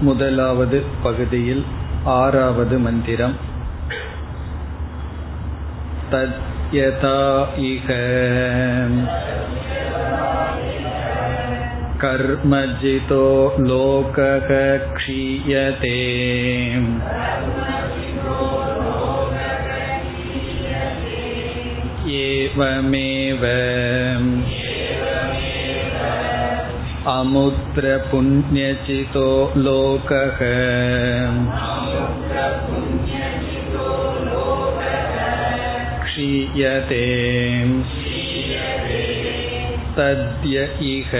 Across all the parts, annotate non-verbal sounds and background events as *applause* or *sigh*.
முதலாவது பகுதியில் ஆறாவது மந்திரம் तद्यथा इह कर्मजितो लोकः क्षीयते एवमेव अमुद्रपुण्यचितो लोकः क्षीयते तद्य इह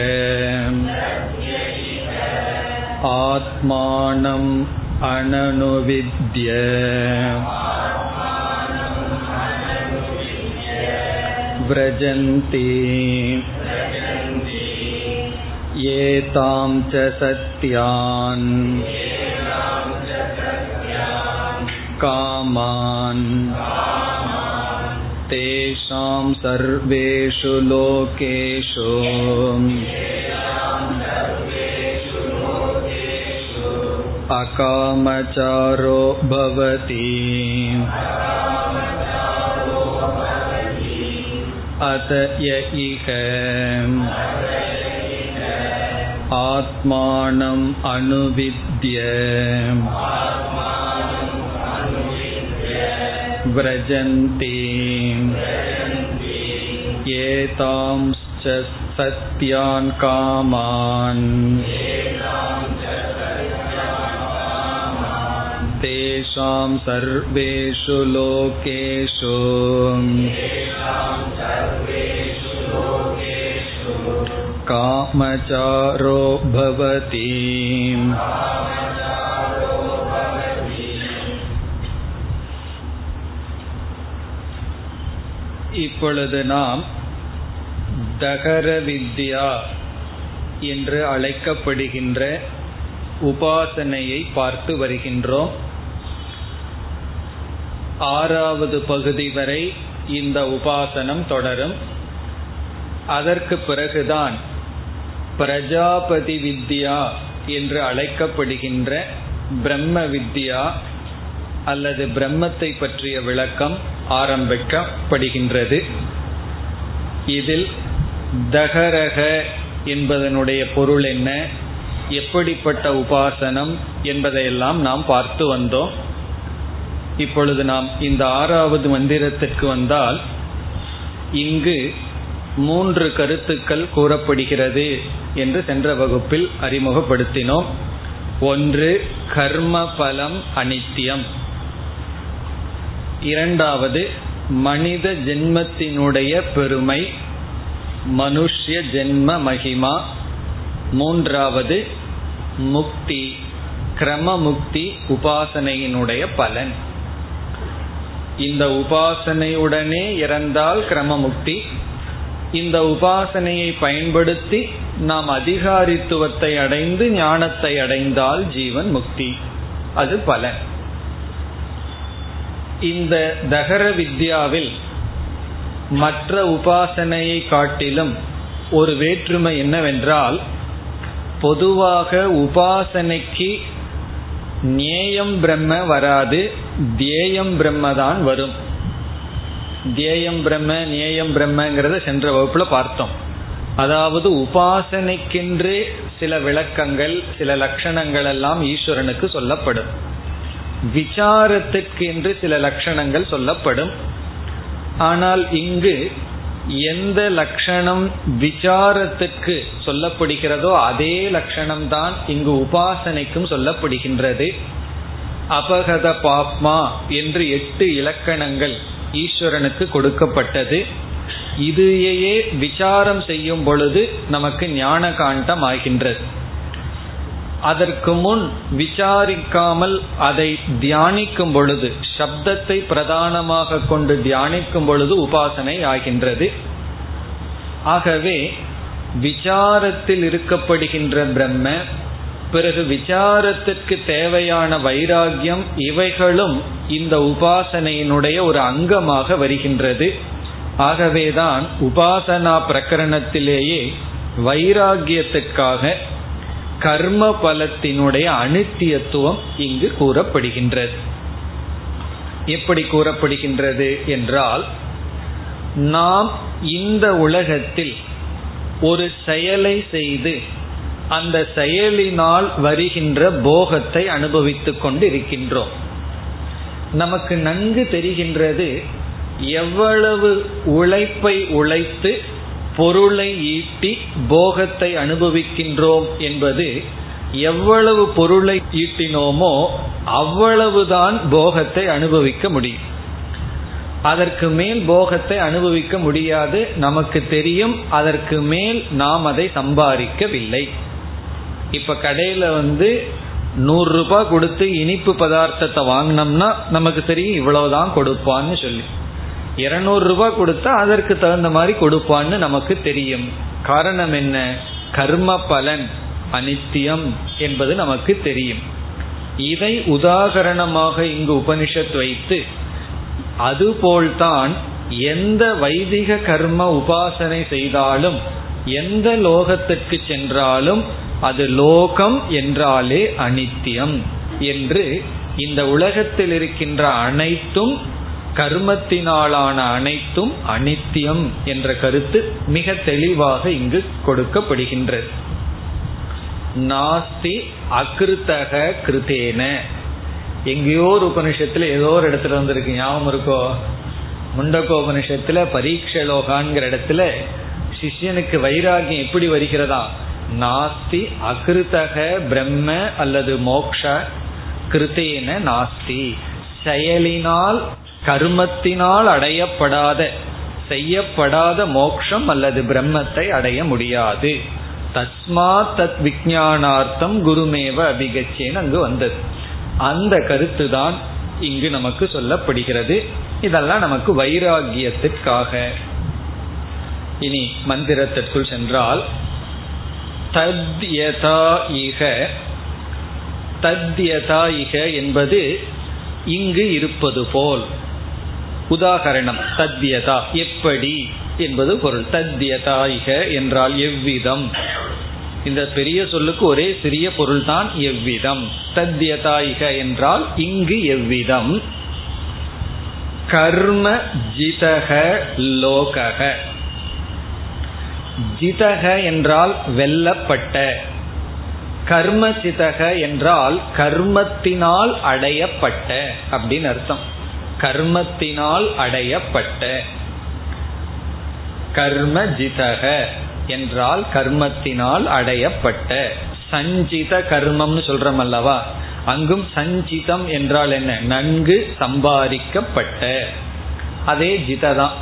आत्मानम् अननुविद्य व्रजन्ति एतां च सत्यान् कामान् तेषां सर्वेषु लोकेषु अकामचारो भवति अत य इह आत्मानम् अनुविद्य व्रजन्ति एतांश्च सत्यान् कामान् तेषां सर्वेषु लोकेषु कामचारो भवति இப்பொழுது நாம் தகர வித்யா என்று அழைக்கப்படுகின்ற உபாசனையை பார்த்து வருகின்றோம் ஆறாவது பகுதி வரை இந்த உபாசனம் தொடரும் அதற்கு பிறகுதான் பிரஜாபதி வித்யா என்று அழைக்கப்படுகின்ற பிரம்ம வித்யா அல்லது பிரம்மத்தை பற்றிய விளக்கம் ஆரம்பிக்கப்படுகின்றது. இதில் தகரக என்பதனுடைய பொருள் என்ன? எப்படிப்பட்ட உபாசனம் என்பதையெல்லாம் நாம் பார்த்து வந்தோம். இப்பொழுது நாம் இந்த ஆறாவது மந்திரத்திற்கு வந்தால் இங்கு மூன்று கருத்துக்கள் கூறப்படுகிறது. என்று சென்ற வகுப்பில் அறிமுகப்படுத்தினோம். ஒன்று கர்ம பலம் அனித்தியம். இரண்டாவது மனித ஜென்மத்தினுடைய பெருமை மனுஷ்ய ஜென்ம மகிமா. மூன்றாவது முக்தி கிரம முக்தி உபாசனையினுடைய பலன். இந்த உபாசனையுடனே இறந்தால் கிரம முக்தி. இந்த உபாசனையை பயன்படுத்தி நாம் அதிகாரித்துவத்தை அடைந்து ஞானத்தை அடைந்தால் ஜீவன் முக்தி. அது பலன். இந்த தகர வித்யாவில் மற்ற உபாசனையை காட்டிலும் ஒரு வேற்றுமை என்னவென்றால் பொதுவாக உபாசனைக்கு நேயம் பிரம்ம வராது தியேயம் பிரம்ம தான் வரும். தியேயம் பிரம்ம நேயம் பிரம்மங்கிறத சென்ற வகுப்புல பார்த்தோம். அதாவது உபாசனைக்கென்று சில விளக்கங்கள் சில லட்சணங்கள் எல்லாம் ஈஸ்வரனுக்கு சொல்லப்படும். விசாரத்துக்கென்று சில லட்சணங்கள் சொல்லப்படும். ஆனால் இங்கு எந்த லட்சணம் விசாரத்துக்கு சொல்லப்படுகிறதோ அதே லட்சணம்தான் இங்கு உபாசனைக்கும் சொல்லப்படுகின்றது. அபகத பாப்மா என்று எட்டு இலக்கணங்கள் ஈஸ்வரனுக்கு கொடுக்கப்பட்டது. இதையே விசாரம் செய்யும் பொழுது நமக்கு ஞான காண்டம் ஆகின்றது அதற்கு முன் விசாரிக்காமல் அதை தியானிக்கும் பொழுது சப்தத்தை பிரதானமாக கொண்டு தியானிக்கும் பொழுது உபாசனை ஆகின்றது. ஆகவே விசாரத்தில் இருக்கப்படுகின்ற பிரம்ம பிறகு விசாரத்திற்கு தேவையான வைராகியம் இவைகளும் இந்த உபாசனையினுடைய ஒரு அங்கமாக வருகின்றது. ஆகவேதான் உபாசனா பிரகரணத்திலேயே வைராகியத்துக்காக கர்ம பலத்தினுடைய அனித்தியத்துவம் இங்கு கூறப்படுகின்றது. எப்படி கூறப்படுகின்றது என்றால் நாம் இந்த உலகத்தில் ஒரு செயலை செய்து அந்த செயலினால் வருகின்ற போகத்தை அனுபவித்துக் கொண்டு இருக்கின்றோம் நமக்கு நன்கு தெரிகின்றது எவ்வளவு உழைப்பை உழைத்து பொருளை ஈட்டி போகத்தை அனுபவிக்கின்றோம் என்பது எவ்வளவு பொருளை ஈட்டினோமோ அவ்வளவுதான் போகத்தை அனுபவிக்க முடியும். அதற்கு மேல் போகத்தை அனுபவிக்க முடியாது நமக்கு தெரியும் அதற்கு மேல் நாம் அதை சம்பாதிக்கவில்லை. இப்ப கடையில வந்து நூறு ரூபாய் கொடுத்து இனிப்பு பதார்த்தத்தை வாங்கினோம்னா நமக்கு தெரியும் இவ்வளவுதான் கொடுப்பான்னு சொல்லி. இருநூறு ரூபாய் கொடுத்தா அதற்கு தகுந்த மாதிரி கொடுப்பான்னு நமக்கு தெரியும். காரணம் என்ன? கர்ம பலன் அனித்தியம் என்பது நமக்கு தெரியும். இதை உதாகரணமாக இங்கு உபனிஷத் வைத்து அதுபோல்தான் எந்த வைதிக கர்ம உபாசனை செய்தாலும் எந்த லோகத்திற்கு சென்றாலும் அது லோகம் என்றாலே அனித்தியம் என்று இந்த உலகத்தில் இருக்கின்ற அனைத்தும் கர்மத்தினாலான அனைத்தும் அனித்தியம் என்ற கருத்து மிக தெளிவாக இங்கு கொடுக்கப்படுகின்றது. நாஸ்தி அகிருத்தக கிருத்தேன. எங்கேயோ ஒரு உபனிஷத்துல ஏதோ ஒரு இடத்துல வந்திருக்கு ஞாபகம் இருக்கோ? முண்டகோபனிஷத்துல பரீட்சலோகான்கிற இடத்துல சிஷ்யனுக்கு வைராகியம் எப்படி வருகிறதா? நாஸ்தி அகிருத்தக பிரம்ம அல்லது மோக்ஷ கிருத்தேன நாஸ்தி. செயலினால் கர்மத்தினால் அடையப்படாத செய்யப்படாத மோக்ஷம் அல்லது பிரம்மத்தை அடைய முடியாது. தஸ்மாத் தத் விஜயானார்த்தம் குருமேவ அபிகச்சேன்னு அங்கு வந்தது. அந்த கருத்து தான் இங்கு நமக்கு சொல்லப்படுகிறது. இதெல்லாம் நமக்கு வைராகியத்திற்காக இனி மந்திரத்திற்குள் சென்றால் தத்யதா இக தத்யதா இக என்பது இங்கு இருப்பது போல். உதாகரணம் தத்யதா எப்படி? என்பது பொருள். தத்யதாயிக என்றால் எவ்விதம்? இந்த பெரிய சொல்லுக்கு ஒரே சிறிய பொருள் தான் எவ்விதம்? தத்யதாயிக என்றால் இங்கு எவ்விதம்? கர்ம ஜிதக லோகக. ஜிதக என்றால் வெல்லப்பட்ட. கர்ம சிதக என்றால் கர்மத்தினால் அடையப்பட்ட அப்படின்னு அர்த்தம். கர்மத்தினால் அடையப்பட்ட. கர்ம ஜிதக என்றால் கர்மத்தினால் அடையப்பட்ட. சஞ்சித கர்மம்னு சொல்றோம் அல்லவா? அங்கும் சஞ்சிதம் என்றால் என்ன? நன்கு சம்பாதிக்கப்பட்ட. அதே ஜிததான்.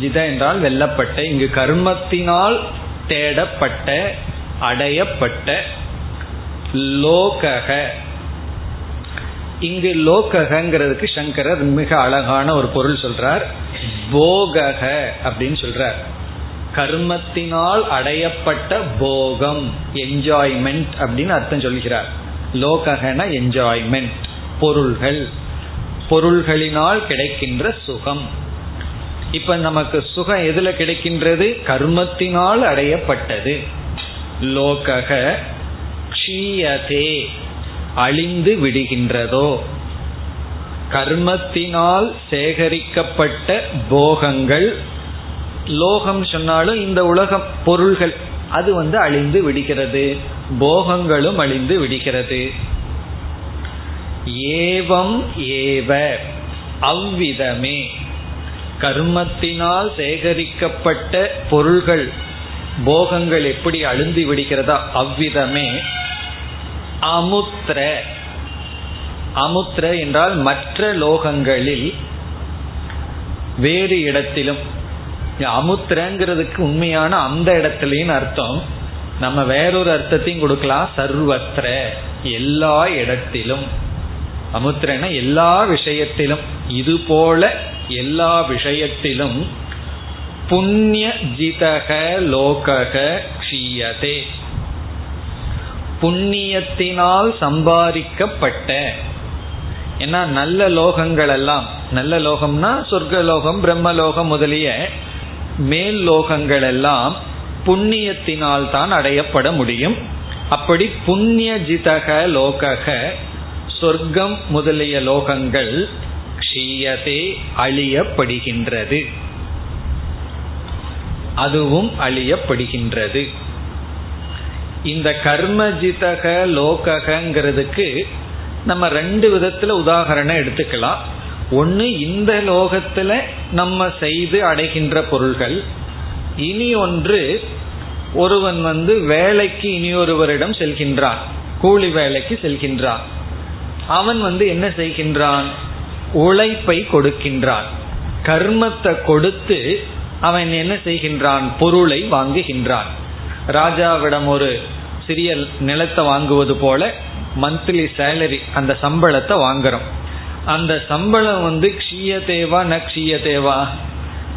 ஜித என்றால் வெல்லப்பட்ட. இங்கு கர்மத்தினால் தேடப்பட்ட அடையப்பட்ட. லோகக இங்கு லோகங்கிறதுக்கு சங்கரர் மிக அழகான ஒரு பொருள் சொல்றார். போகக அப்படின்னு சொல்றார். கர்மத்தினால் அடையப்பட்ட போகம் என்ஜாய்மெண்ட் அப்படின்னு அர்த்தம் சொல்கிறார். லோககன என்ஜாய்மெண்ட் பொருள்கள். பொருள்களினால் கிடைக்கின்ற சுகம். இப்ப நமக்கு சுகம் எதுல கிடைக்கின்றது? கர்மத்தினால் அடையப்பட்டது. லோகக க்ஷீயதே. அழிந்து விடுகின்றதோ? கர்மத்தினால் சேகரிக்கப்பட்ட போகங்கள் லோகம் சொன்னாலும் இந்த உலகம் பொருள்கள் அது வந்து அழிந்து விடுகிறது. போகங்களும் அழிந்து விடுகிறது. ஏவம் ஏவ அவ்விதமே. கர்மத்தினால் சேகரிக்கப்பட்ட பொருள்கள் போகங்கள் எப்படி அழுந்தி விடுகிறதா அவ்விதமே. அமுத்திர அமுத்திர என்றால் மற்ற லோகங்களில் வேறு இடத்திலும். அமுத்திரங்கிறதுக்கு உண்மையான அந்த இடத்துலையும் அர்த்தம். நம்ம வேறொரு அர்த்தத்தையும் கொடுக்கலாம். சர்வத்திர எல்லா இடத்திலும். அமுத்திரன எல்லா விஷயத்திலும். இது போல எல்லா விஷயத்திலும். புண்ணிய ஜிதக லோகக க்ஷீயதே. புண்ணியத்தினால் சம்பாதிக்கப்பட்ட. ஏன்னா நல்ல லோகங்கள் எல்லாம் நல்ல லோகம்னா சொர்க்க லோகம் பிரம்மலோகம் முதலிய மேல் லோகங்கள் எல்லாம் புண்ணியத்தினால் தான் அடையப்பட முடியும். அப்படி புண்ணியஜிதக லோகக சொர்க்கம் முதலிய லோகங்கள் க்ஷீயதே அழியப்படுகின்றது. அதுவும் அழியப்படுகின்றது. இந்த கர்மஜிதக லோகங்கிறதுக்கு நம்ம ரெண்டு விதத்துல உதாகரணம் எடுத்துக்கலாம். ஒன்று இந்த லோகத்துல நம்ம செய்து அடைகின்ற பொருள்கள். இனி ஒன்று ஒருவன் வந்து வேலைக்கு இனியொருவரிடம் செல்கின்றான். கூலி வேலைக்கு செல்கின்றான். அவன் வந்து என்ன செய்கின்றான்? உழைப்பை கொடுக்கின்றான். கர்மத்தை கொடுத்து அவன் என்ன செய்கின்றான்? பொருளை வாங்குகின்றான். ராஜாவிடம் ஒரு சிறிய நிலத்தை வாங்குவது போல மந்த்லி சேலரி அந்த சம்பளத்தை வாங்குறோம். அந்த சம்பளம் வந்து க்ஷீய தேவா ந க்ஷீய தேவா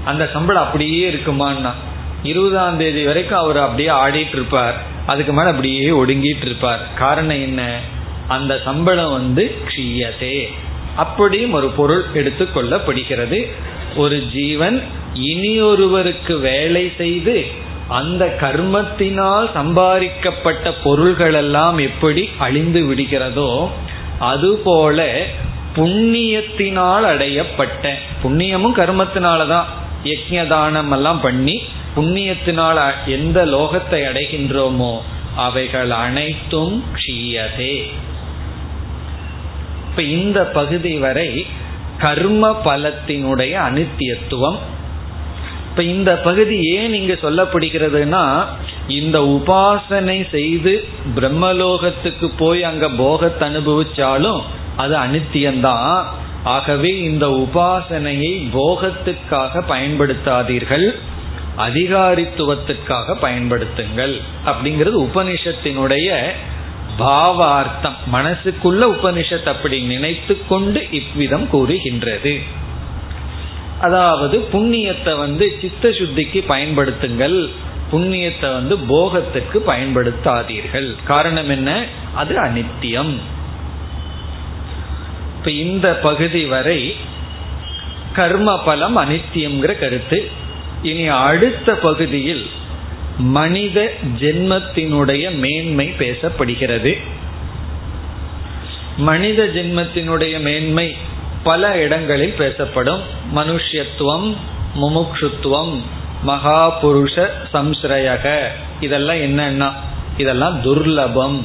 அந்த சம்பளம் அப்படியே இருக்குமான்னா இருபதாம் தேதி வரைக்கும் அவர் அப்படியே ஆடிட்டு இருப்பார். அதுக்கு மேல அப்படியே ஒடுங்கிட்டு இருப்பார். காரணம் என்ன? அந்த சம்பளம் வந்து க்ஷீயதே. அப்படியும் ஒரு பொருள் எடுத்துக்கொள்ளப்படுகிறது ஒரு ஜீவன் இனியொருவருக்கு வேலை செய்து அந்த கர்மத்தினால் சம்பாதிக்கப்பட்ட பொருள்கள் எல்லாம் எப்படி அழிந்து விடுகிறதோ அதுபோல புண்ணியத்தினால் அடையப்பட்ட புண்ணியமும் கர்மத்தினாலதான் யஜ்யதானம் எல்லாம் பண்ணி புண்ணியத்தினால் எந்த லோகத்தை அடைகின்றோமோ அவைகள் அனைத்தும் க்ஷீயதே. இப்ப இந்த பகுதி வரை கர்ம பலத்தினுடைய அனித்தியத்துவம் இப்ப இந்த பகுதி ஏன் இங்க சொல்லப்படுகிறதுனா இந்த உபாசனை செய்து பிரம்மலோகத்துக்கு போய் அங்க போகத்தை அனுபவிச்சாலும் அது அனித்தியம்தான். ஆகவே இந்த உபாசனையை போகத்துக்காக பயன்படுத்தாதீர்கள் அதிகாரித்துவத்துக்காக பயன்படுத்துங்கள் அப்படிங்கிறது உபனிஷத்தினுடைய பாவார்த்தம். மனசுக்குள்ள உபனிஷத் அப்படி நினைத்து கொண்டு இவ்விதம் கூறுகின்றது. அதாவது புண்ணியத்தை வந்து சித்த சுத்திக்கு பயன்படுத்துங்கள். புண்ணியத்தை வந்து போகத்துக்கு பயன்படுத்தாதீர்கள். காரணம் என்ன? அது அனித்தியம். இப்ப இந்த பகுதி வரை கர்ம பலம் அனித்தியம்ங்கிற கருத்து. இனி அடுத்த பகுதியில் மனித ஜென்மத்தினுடைய மேன்மை பேசப்படுகிறது. மனித ஜென்மத்தினுடைய மேன்மை பல இடங்களில் பேசப்படும் மனுஷத்துவம் முமுக்ஷுத்துவம் மகா புருஷ சம்ஸ்ரயக. இதெல்லாம் என்னன்னா? இதெல்லாம் துர்லபம்.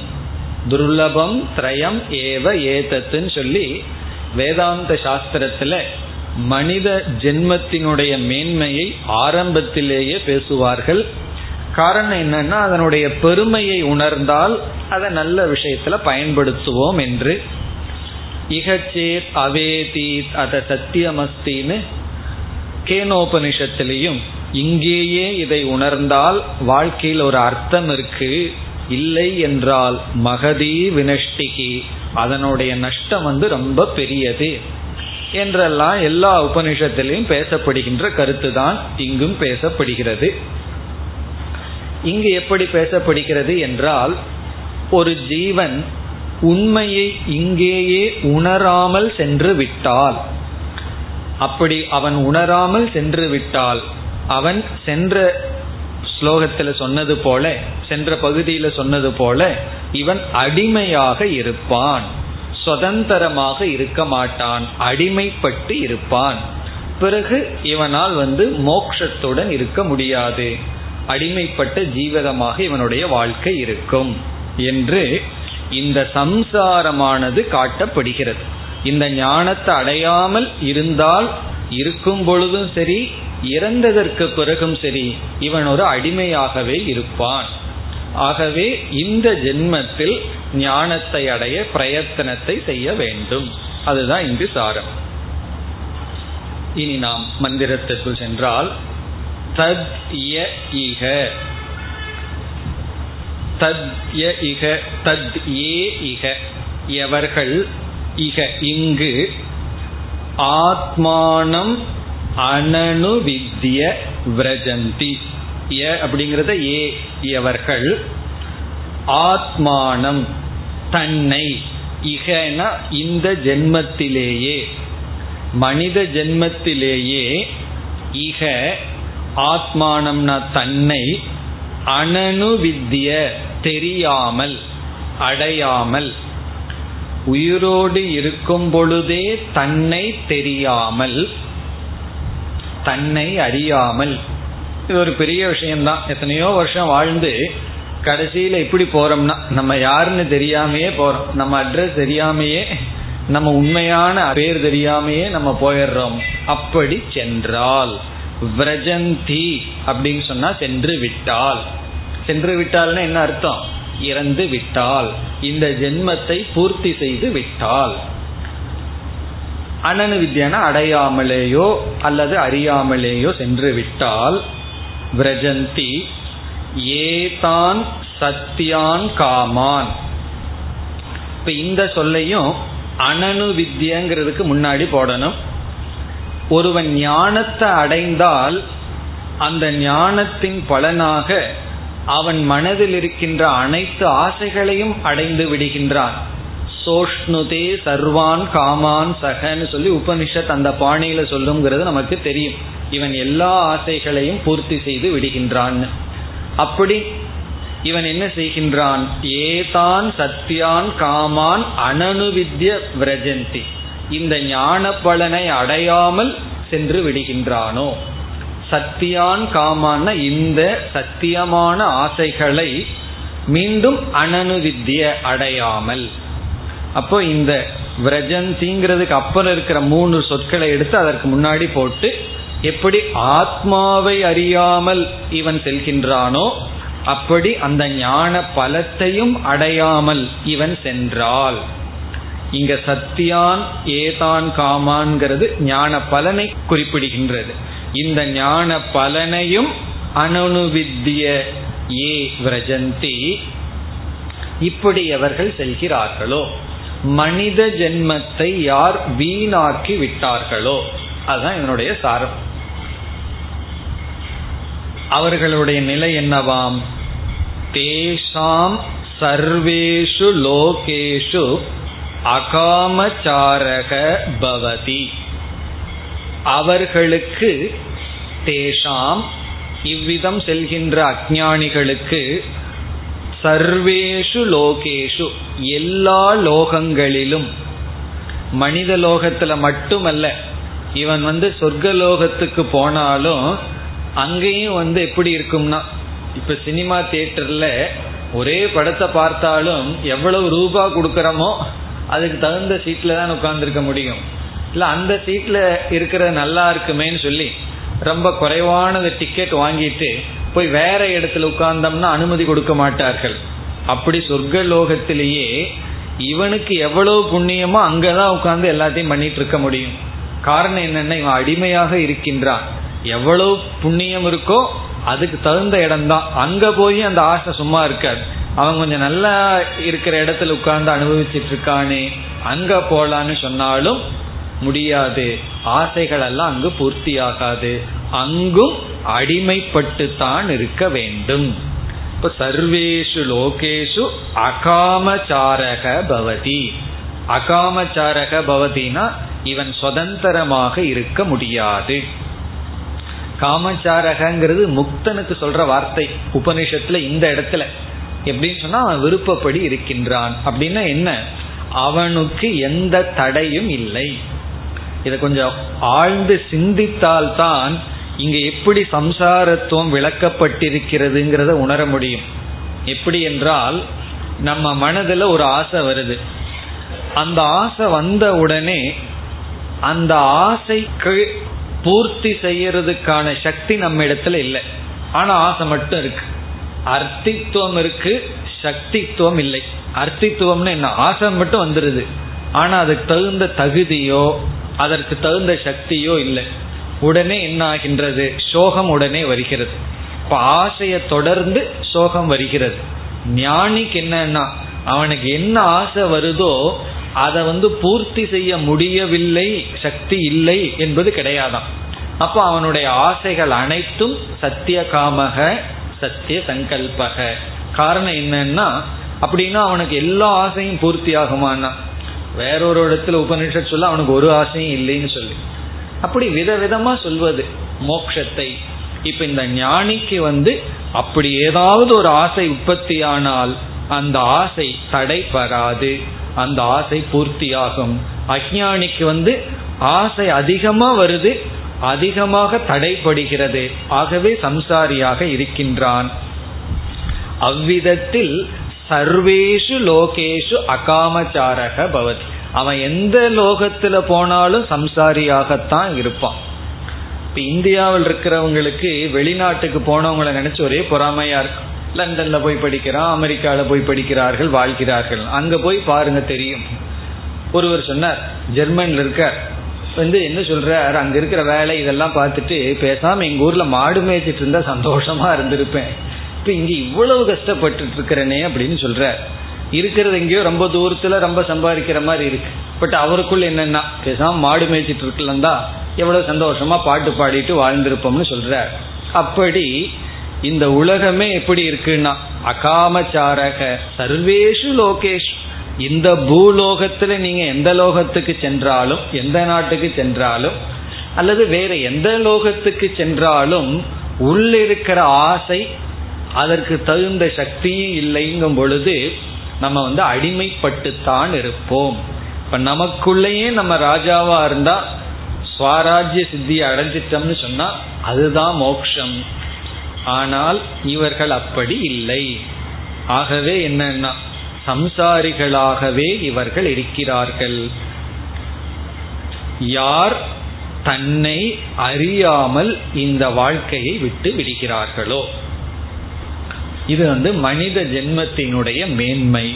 துர்லபம் திரயம் ஏவ ஏதத்துன்னு சொல்லி வேதாந்த சாஸ்திரத்துல மனித ஜென்மத்தினுடைய மேன்மையை ஆரம்பத்திலேயே பேசுவார்கள். காரணம் என்னன்னா அதனுடைய பெருமையை உணர்ந்தால் அதை நல்ல விஷயத்துல பயன்படுத்துவோம் என்று. இகச்சேத் அவேதீத் அத சத்தியமஸ்தின்னு கேனோபனிஷத்திலையும் இங்கேயே இதை உணர்ந்தால் வாழ்க்கையில் ஒரு அர்த்தம் இருக்கு. இல்லை என்றால் மகதி வினஷ்டிகி அதனுடைய நஷ்டம் வந்து ரொம்ப பெரியது என்றெல்லாம் எல்லா உபனிஷத்திலையும் பேசப்படுகின்ற கருத்து தான் இங்கும் பேசப்படுகிறது. இங்கு எப்படி பேசப்படுகிறது என்றால் ஒரு ஜீவன் உண்மையை இங்கேயே உணராமல் சென்று விட்டால். அப்படி அவன் உணராமல் சென்று விட்டால் அவன் சென்ற ஸ்லோகத்தில் சொன்னது போல சென்ற பகுதியில் சொன்னது போல இவன் அடிமையாக இருப்பான். சுதந்திரமாக இருக்க மாட்டான் அடிமைப்பட்டு இருப்பான். பிறகு இவனால் வந்து மோக்ஷத்துடன் இருக்க முடியாது. அடிமைப்பட்ட ஜீவிதமாக இவனுடைய வாழ்க்கை இருக்கும் என்று இந்த சம்சாரமானது காட்டப்படுகிறது. இந்த ஞானத்தை அடையாமல் இருந்தால் இருக்கும் பொழுதும் சரி இறந்ததற்கு பிறகும் சரி இவன் ஒரு அடிமையாகவே இருப்பான். ஆகவே இந்த ஜென்மத்தில் ஞானத்தை அடைய பிரயத்தனத்தை செய்ய வேண்டும். அதுதான் இங்கு சாரம். இனி நாம் மந்திரத்திற்குள் சென்றால் தத் இக தத் இக தத் ஏ இக எவர்கள் இக இங்கு ஆத்மானம் அனனு வித்திய விரஜந்தி. ய அப்படிங்கிறத ஏ எவர்கள் ஆத்மானம் தன்னை இகன இந்த ஜென்மத்திலேயே மனித ஜென்மத்திலேயே இக ஆத்மானம்னா தன்னை அனனு வித்திய தெரியாமல் அடையாமல் உயிரோடு இருக்கும் பொழுதே தன்னை தெரியாமல் தன்னை அறியாமல். இது ஒரு பெரிய விஷயம்தான். எத்தனையோ வருஷம் வாழ்ந்து கடைசியில் எப்படி போறோம்னா நம்ம யாருன்னு தெரியாமையே போறோம். நம்ம அட்ரஸ் தெரியாமையே நம்ம உண்மையான பேர் தெரியாமையே நம்ம போயிடுறோம். அப்படி சென்றால் விரஜந்தி அப்படின்னு சொன்னா சென்று விட்டால். சென்று விட்டால்னா என்ன அர்த்தம்? இறந்து விட்டால் இந்த ஜென்மத்தை பூர்த்தி செய்து விட்டால் அனனு வித்யானா அடையாமலேயோ அல்லது அறியாமலேயோ சென்று விட்டால் விரஜந்தி ஏதான் சத்தியான் காமான். இப்ப இந்த சொல்லையும் அனனு வித்யங்கிறதுக்கு முன்னாடி போடணும். ஒருவன் ஞானத்தை அடைந்தால் அந்த ஞானத்தின் பலனாக அவன் மனதில் இருக்கின்ற அனைத்து ஆசைகளையும் அடைந்து விடுகின்றான். சோஷ்ணுதே சர்வான் காமான் சகன்னு சொல்லி உபனிஷத் அந்த பாணியில சொல்லுங்கிறது நமக்கு தெரியும். இவன் எல்லா ஆசைகளையும் பூர்த்தி செய்து விடுகின்றான். அப்படி இவன் என்ன செய்கின்றான்? ஏதான் சத்தியான் காமான் அனனுவித்ய விரஜந்தி. இந்த ஞான பலனை அடையாமல் சென்று விடுகின்றானோ? சத்தியான் காமான இந்த சத்தியமான ஆசைகளை மீண்டும் அனனுவித்திய அடையாமல். அப்போ இந்த விரஜந்திங்கிறதுக்கு அப்புறம் இருக்கிற மூணு சொற்களை எடுத்து அதற்கு முன்னாடி போட்டு எப்படி ஆத்மாவை அறியாமல் இவன் செல்கின்றானோ அப்படி அந்த ஞான பலத்தையும் அடையாமல் இவன் சென்றால். இங்க சத்தியான் ஏதான் காமான்கிறது ஞான பலனை குறிப்பிடுகின்றது. இந்த ஞான பலனையும் அனுவித்திய ஏ விரஜந்தி. இப்படி அவர்கள் செல்கிறார்களோ? மனித ஜென்மத்தை யார் வீணாக்கி விட்டார்களோ? அதுதான் என்னுடைய சாரம். அவர்களுடைய நிலை என்னவாம்? தேஷாம் சர்வேஷு லோகேஷு அகாமச்சாரக பவதி. அவர்களுக்கு தேஷாம் இவ்விதம் செல்கின்ற அஜானிகளுக்கு சர்வேஷு லோகேஷு எல்லா லோகங்களிலும். மனித லோகத்துல மட்டுமல்ல இவன் வந்து சொர்க்க லோகத்துக்கு போனாலும் அங்கேயும் வந்து எப்படி இருக்கும்னா இப்ப சினிமா தியேட்டர்ல ஒரே படத்தை பார்த்தாலும் எவ்வளவு ரூபா கொடுக்கறோமோ அதுக்கு தகுந்த சீட்ல தான் உட்கார்ந்துருக்க முடியும். இல்ல அந்த சீட்ல இருக்கிற நல்லா இருக்குமேன்னு சொல்லி ரொம்ப குறைவானது டிக்கெட் வாங்கிட்டு போய் வேற இடத்துல உட்கார்ந்தோம்னா அனுமதி கொடுக்க மாட்டார்கள். அப்படி சொர்க்க லோகத்திலேயே இவனுக்கு எவ்வளவு புண்ணியமோ அங்கதான் உட்கார்ந்து எல்லாத்தையும் பண்ணிட்டு இருக்க முடியும். காரணம் என்னன்னா இவன் அடிமையாக இருக்கின்றான். எவ்வளவு புண்ணியம் இருக்கோ அதுக்கு தகுந்த இடம் தான் அங்க போய் அந்த ஆசை சும்மா இருக்காது. அவன் கொஞ்சம் நல்லா இருக்கிற இடத்துல உட்கார்ந்து அனுபவிச்சுட்டு இருக்கானே அங்க போலான்னு சொன்னாலும் முடியாது. ஆசைகள் எல்லாம் அங்கு பூர்த்தி ஆகாது அங்கும் அடிமைப்பட்டு தான் இருக்க வேண்டும். இப்ப சர்வேஷு லோகேஷு அகாமச்சாரக பவதி. அகாமச்சாரக பவதினா இவன் சுதந்திரமாக இருக்க முடியாது. காமச்சாரகங்கிறது முக்தனுக்கு சொல்ற வார்த்தை உபனிஷத்துல இந்த இடத்துல. எப்படின்னு சொன்னா அவன் விருப்பப்படி இருக்கின்றான். அப்படின்னா என்ன? அவனுக்கு எந்த தடையும் இல்லை. இதை கொஞ்சம் ஆழ்ந்து சிந்தித்தால்தான் இங்க எப்படி சம்சாரத்துவம் விளக்கப்பட்டிருக்கிறதுங்கிறத உணர முடியும். எப்படி என்றால் நம்ம மனதில் ஒரு ஆசை வருது. அந்த ஆசை வந்த உடனே அந்த ஆசைக்கு பூர்த்தி செய்யறதுக்கான சக்தி நம்ம இடத்துல இல்லை. ஆனா ஆசை மட்டும் இருக்கு. அர்த்தித்துவம் இருக்கு சக்தித்துவம் இல்லை. அர்த்தித்துவம்னு என்ன? ஆசை மட்டும் வந்துருது. ஆனா அதுக்கு தகுந்த தகுதியோ அதற்கு தகுந்த சக்தியோ இல்லை. உடனே என்ன ஆகின்றது சோகம் உடனே வருகிறது. இப்ப ஆசையை தொடர்ந்து சோகம் வருகிறது. ஞானிக்கு என்னன்னா அவனுக்கு என்ன ஆசை வருதோ அதை வந்து பூர்த்தி செய்ய முடியவில்லை சக்தி இல்லை என்பது கிடையாதான் அப்போ அவனுடைய ஆசைகள் அனைத்தும் சத்திய காமக சத்திய சங்கல்பக. காரணம் என்னன்னா அப்படின்னா அவனுக்கு எல்லா ஆசையும் பூர்த்தி ஆகுமானா வேறொரு இடத்துல உபனிஷத் சொல்ல அவனுக்கு ஒரு ஆசையும் இல்லைன்னு சொல்லி. அப்படி விதவிதமா சொல்வது. மோக்ஷத்தை. இப்ப இந்த ஞானிக்கு வந்து அப்படி ஏதாவது ஒரு ஆசை உற்பத்தியானால் அந்த ஆசை தடைபராது அந்த ஆசை பூர்த்தியாகும். அஜானிக்கு வந்து ஆசை அதிகமா வருது அதிகமாக தடைப்படுகிறது ஆகவே சம்சாரியாக இருக்கின்றான். அவ்விதத்தில் சர்வேஷு லோகேஷு அகாமச்சாரக பவதி. அவன் எந்த லோகத்துல போனாலும் சம்சாரியாகத்தான் இருப்பான். இப்ப இந்தியாவில் இருக்கிறவங்களுக்கு வெளிநாட்டுக்கு போனவங்களை நினைச்சு ஒரே பொறாமையா இருக்கும். லண்டன்ல போய் படிக்கிறான் அமெரிக்கால போய் படிக்கிறார்கள் வாழ்கிறார்கள். அங்க போய் பாருங்க தெரியும். ஒருவர் சொன்னார் ஜெர்மன்ல இருக்கார். வந்து என்ன சொல்றார்? அங்க இருக்கிற வேலை இதெல்லாம் பார்த்துட்டு பேசாம எங்க ஊர்ல மாடு மேய்ச்சிட்டு இருந்தா சந்தோஷமா இருந்திருப்பேன். இப்ப இங்க இவ்வளவு கஷ்டப்பட்டு இருக்கிறனே அப்படின்னு சொல்ற இருக்கிறது எங்கேயோ ரொம்ப தூரத்துல ரொம்ப சம்பாதிக்கிற மாதிரி இருக்கு. பட் அவருக்குள்ள என்னன்னா பேசாம மாடு மேய்ச்சிட்டு இருக்கலந்தா எவ்வளவு சந்தோஷமா பாட்டு பாடிட்டு வாழ்ந்திருப்போம்னு சொல்ற அப்படி இந்த உலகமே எப்படி இருக்குன்னா அகாமச்சாரக சர்வேஷு லோகேஷ். இந்த பூலோகத்துல நீங்க எந்த லோகத்துக்கு சென்றாலும் எந்த நாட்டுக்கு சென்றாலும் அல்லது வேற எந்த லோகத்துக்கு சென்றாலும் உள்ளிருக்கிற ஆசை அதற்கு தகுந்த சக்தியும் இல்லைங்கும் பொழுது நம்ம வந்து அடிமைப்பட்டுத்தான் இருப்போம். இப்ப நமக்குள்ளேயே நம்ம ராஜாவா இருந்தா சுவாராஜ்ய சித்தியை அடைஞ்சிட்டோம்னு சொன்னா அதுதான் மோக்ஷம். ஆனால் இவர்கள் அப்படி இல்லை. ஆகவே என்னன்னா சம்சாரிகளாகவே இவர்கள் இருக்கிறார்கள். யார் தன்னை அறியாமல் இந்த வாழ்க்கையை விட்டு விடுகிறார்களோ? இது வந்து மனித ஜென்மத்தினுடைய மேன்மை.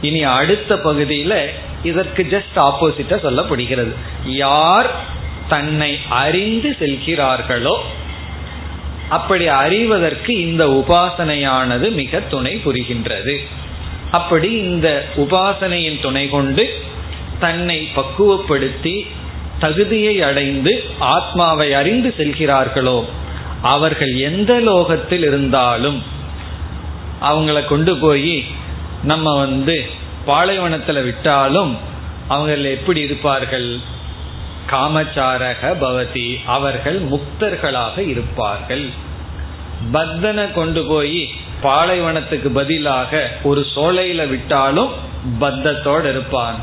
இனி அடுத்த பகுதியில இதற்கு ஜஸ்ட் ஆப்போசிட்டா சொல்லப்படுகிறது. யார் தன்னை அறிந்து செல்கிறார்களோ அப்படி அறிவதற்கு இந்த உபாசனையானது மிக துணை புரிகின்றது. அப்படி இந்த உபாசனையின் துணை கொண்டு தன்னை பக்குவப்படுத்தி தகுதியை அடைந்து ஆத்மாவை அறிந்து செல்கிறார்களோ அவர்கள் எந்த லோகத்தில் இருந்தாலும் அவங்கள கொண்டு போய் நம்ம வந்து பாலைவனத்தில் விட்டாலும் அவங்கள எப்படி இருப்பார்கள்? காமச்சாரக பவதி அவர்கள் முக்தர்களாக இருப்பார்கள். பத்தனை கொண்டு போய் பாலைவனத்துக்கு பதிலாக ஒரு சோலையில விட்டாலும் பத்தத்தோடு இருப்பான்.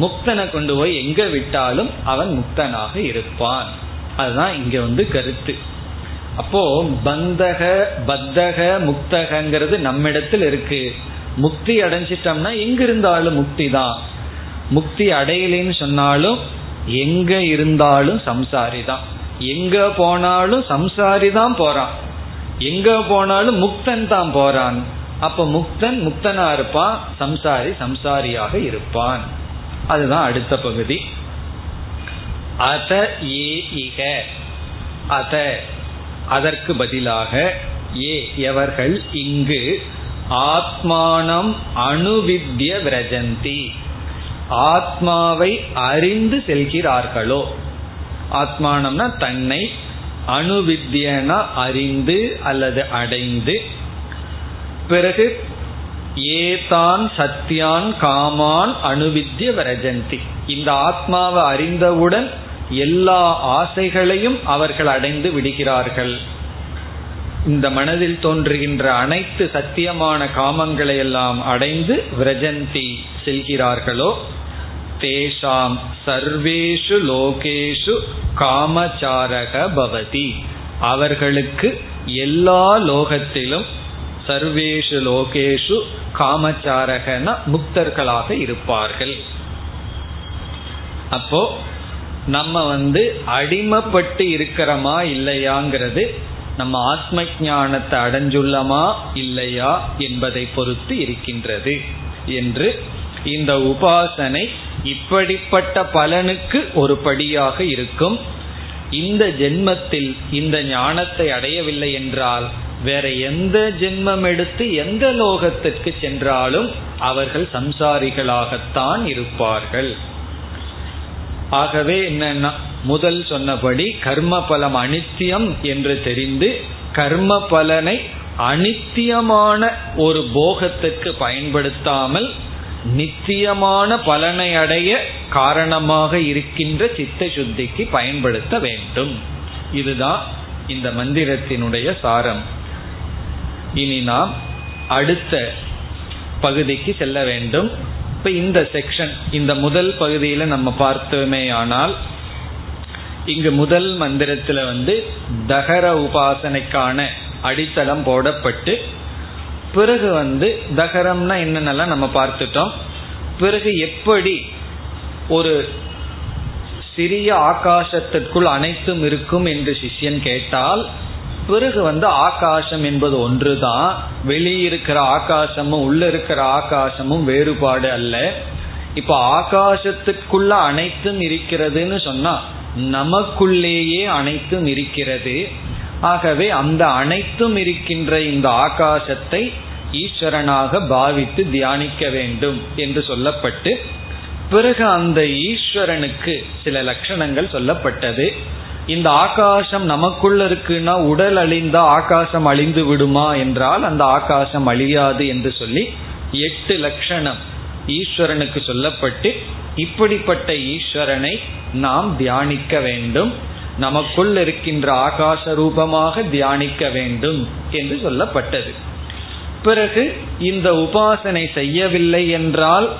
முக்தனை கொண்டு போய் எங்க விட்டாலும் அவன் முக்தனாக இருப்பான். அதுதான் இங்க வந்து கருத்து. அப்போ பந்தக பத்தக முக்தகங்கிறது நம்மிடத்தில் இருக்கு. முக்தி அடைஞ்சிட்டோம்னா எங்க இருந்தாலும் முக்தி தான். முக்தி அடையலைன்னு சொன்னாலும் எங்க இருந்தாலும் சம்சாரி தான். எங்க போனாலும் சம்சாரி தான் போறான். எங்க போனாலும் முக்தன் தான் போறான். அப்ப முக்தன் முக்தனா இருப்பான் சம்சாரி சம்சாரியாக இருப்பான். அதுதான் அடுத்த பகுதி. அத ஏ இக. அத அதற்கு பதிலாக ஏ எவர்கள்? இங்கு ஆத்மானம் அணுவித்ய விரஜந்தி. ஆத்மாவை அறிந்து செல்கிறார்களோ? ஆத்மானம்னா தன்னை அணுவித்யனா அறிந்து அல்லது அடைந்து பிறகு ஏதான் சத்தியான் காமான் அணுவித்ய விரஜந்தி. இந்த ஆத்மாவை அறிந்தவுடன் எல்லா ஆசைகளையும் அவர்கள் அடைந்து விடுகிறார்கள். இந்த மனதில் தோன்றுகின்ற அனைத்து சத்தியமான காமங்களை எல்லாம் அடைந்து விரஜந்தி செல்கிறார்களோ? தேஷாம் சர்வேஷு லோகேஷு காமச்சாரக பவதி. அவர்களுக்கு எல்லா லோகத்திலும் சர்வேஷு லோகேஷு காமச்சாரகன முக்தர்களாக இருப்பார்கள். அப்போ நம்ம வந்து அடிமைப்பட்டு இருக்கிறோமா இல்லையாங்கிறது நம்ம ஆத்ம ஞானத்தை அடைஞ்சுள்ளமா இல்லையா என்பதை பொறுத்து இருக்கின்றது என்று இந்த உபாசனை இப்படிப்பட்ட பலனுக்கு ஒரு படியாக இருக்கும். இந்த ஜென்மத்தில் இந்த ஞானத்தை அடையவில்லை என்றால் வேற எந்த ஜென்மம் எடுத்து எந்த லோகத்திற்கு சென்றாலும் அவர்கள் சம்சாரிகளாகத்தான் இருப்பார்கள். ஆகவே என்னன்னா முதல் சொன்னபடி கர்ம பலம் அனித்தியம் என்று தெரிந்து கர்ம பலனை அனித்தியமான ஒரு போகத்துக்கு பயன்படுத்தாமல் நித்தியமான பலனை அடைய காரணமாக இருக்கின்ற சித்த சுத்திக்கு பயன்படுத்த வேண்டும். இதுதான் இந்த மந்திரத்தினுடைய சாரம். இனி நாம் அடுத்த பகுதிக்கு செல்ல வேண்டும். இப்ப இந்த செக்ஷன் இந்த முதல் பகுதியில நம்ம பார்த்தோமே ஆனால் இங்கு முதல் மந்திரத்துல வந்து தகர உபாசனைக்கான அடித்தளம் போடப்பட்டு பிறகு வந்து தகரம்னா என்னென்னலாம் நம்ம பார்த்துட்டோம். பிறகு எப்படி ஒரு சிறிய ஆகாசத்திற்குள் அனைத்தும் இருக்கும் என்று சிஷ்யன் கேட்டால் பிறகு வந்து ஆகாசம் என்பது ஒன்றுதான். வெளியிருக்கிற ஆகாசமும் உள்ள இருக்கிற ஆகாசமும் வேறுபாடு அல்ல. இப்ப ஆகாசத்துக்குள்ள அனைத்தும் இருக்கிறதுன்னு சொன்னா நமக்குள்ளேயே அனைத்தும் இருக்கிறது. ஆகவே அந்த அனைத்தும் இருக்கின்ற இந்த ஆகாசத்தை ஈஸ்வரனாக பாவித்து தியானிக்க வேண்டும் என்று சொல்லப்பட்டு பிறகு அந்த ஈஸ்வரனுக்கு சில லட்சணங்கள் சொல்லப்பட்டது. இந்த ஆகாசம் நமக்குள்ள இருக்குன்னா உடல் அழிந்தா ஆகாசம் அழிந்து விடுமா என்றால் அந்த ஆகாசம் அழியாது என்று சொல்லி எட்டு லட்சணம் ஈஸ்வரனுக்கு சொல்லப்பட்டு இப்படிப்பட்ட ஈஸ்வரனை நாம் தியானிக்க வேண்டும். நமக்குள் இருக்கின்ற ஆகாச ரூபமாக தியானிக்க வேண்டும் என்று சொல்லப்பட்டது. பிறகு இந்த உபாசனை செய்யவில்லை என்றால்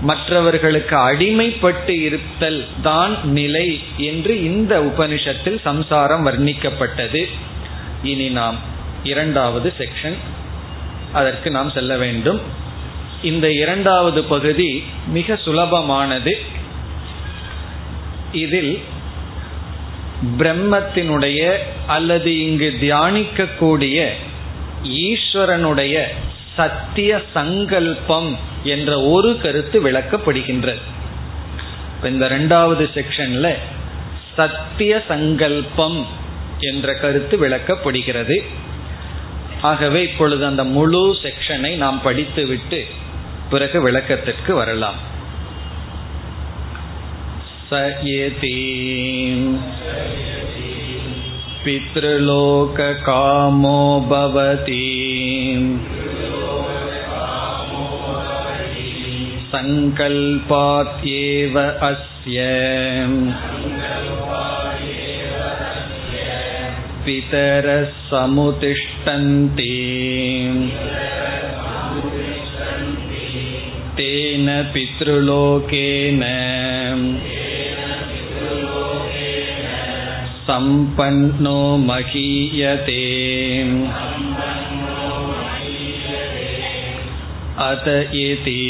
மற்றவர்களுக்கு அடிமைப்பட்டு இருத்தல் தான் நிலை என்று இந்த உபனிஷத்தில் சம்சாரம் வர்ணிக்கப்பட்டது. இனி நாம் இரண்டாவது செக்ஷன் அதற்கு நாம் செல்ல வேண்டும். இந்த இரண்டாவது பகுதி மிக சுலபமானது. இதில் பிரம்மத்தினுடைய அல்லது இங்கு தியானிக்கக்கூடிய ஈஸ்வரனுடைய சத்திய சங்கல்பம் என்ற ஒரு கருத்து விளக்கப்படுகின்றது இந்த ரெண்டாவது செக்ஷன்ல சத்திய சங்கல்பம் என்ற கருத்து விளக்கப்படுகிறது. ஆகவே இப்பொழுது அந்த முழு செக்ஷனை நாம் படித்துவிட்டு பிறகு விளக்கத்திற்கு வரலாம். சயதி பித்ருலோக காமோ பவதீம் सङ्कल्पात्येव अस्य पितरः समुतिष्ठन्ति तेन पितृलोकेन सम्पन्नो महीयते अत इति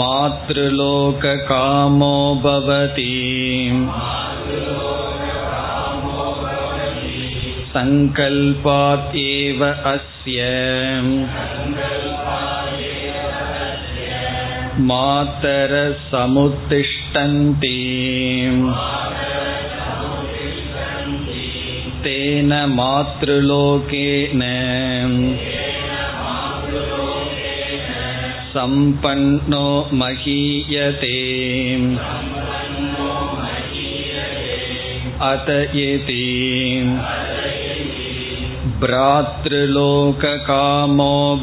मातृलोककामो भवति सङ्कल्पात् एव अस्य मातरसमुत्तिष्ठन्ति तेन मातृलोकेन सम्पन्नो महीयते अत इति भ्रातृलोककामो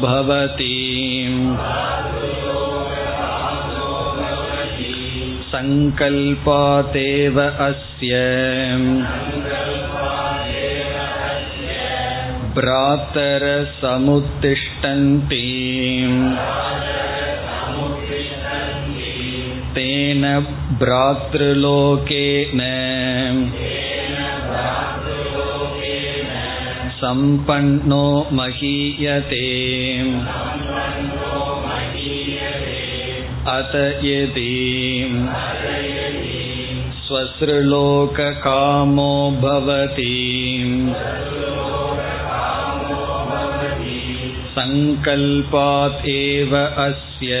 भवति सङ्कल्पातेव अस्य भ्रातरसमुत्तिष्ठन्ति तेन भ्रातृलोकेन सम्पन्नो महीयते अत यदि स्वसृलोककामो भवति सङ्कल्पात् एव अस्य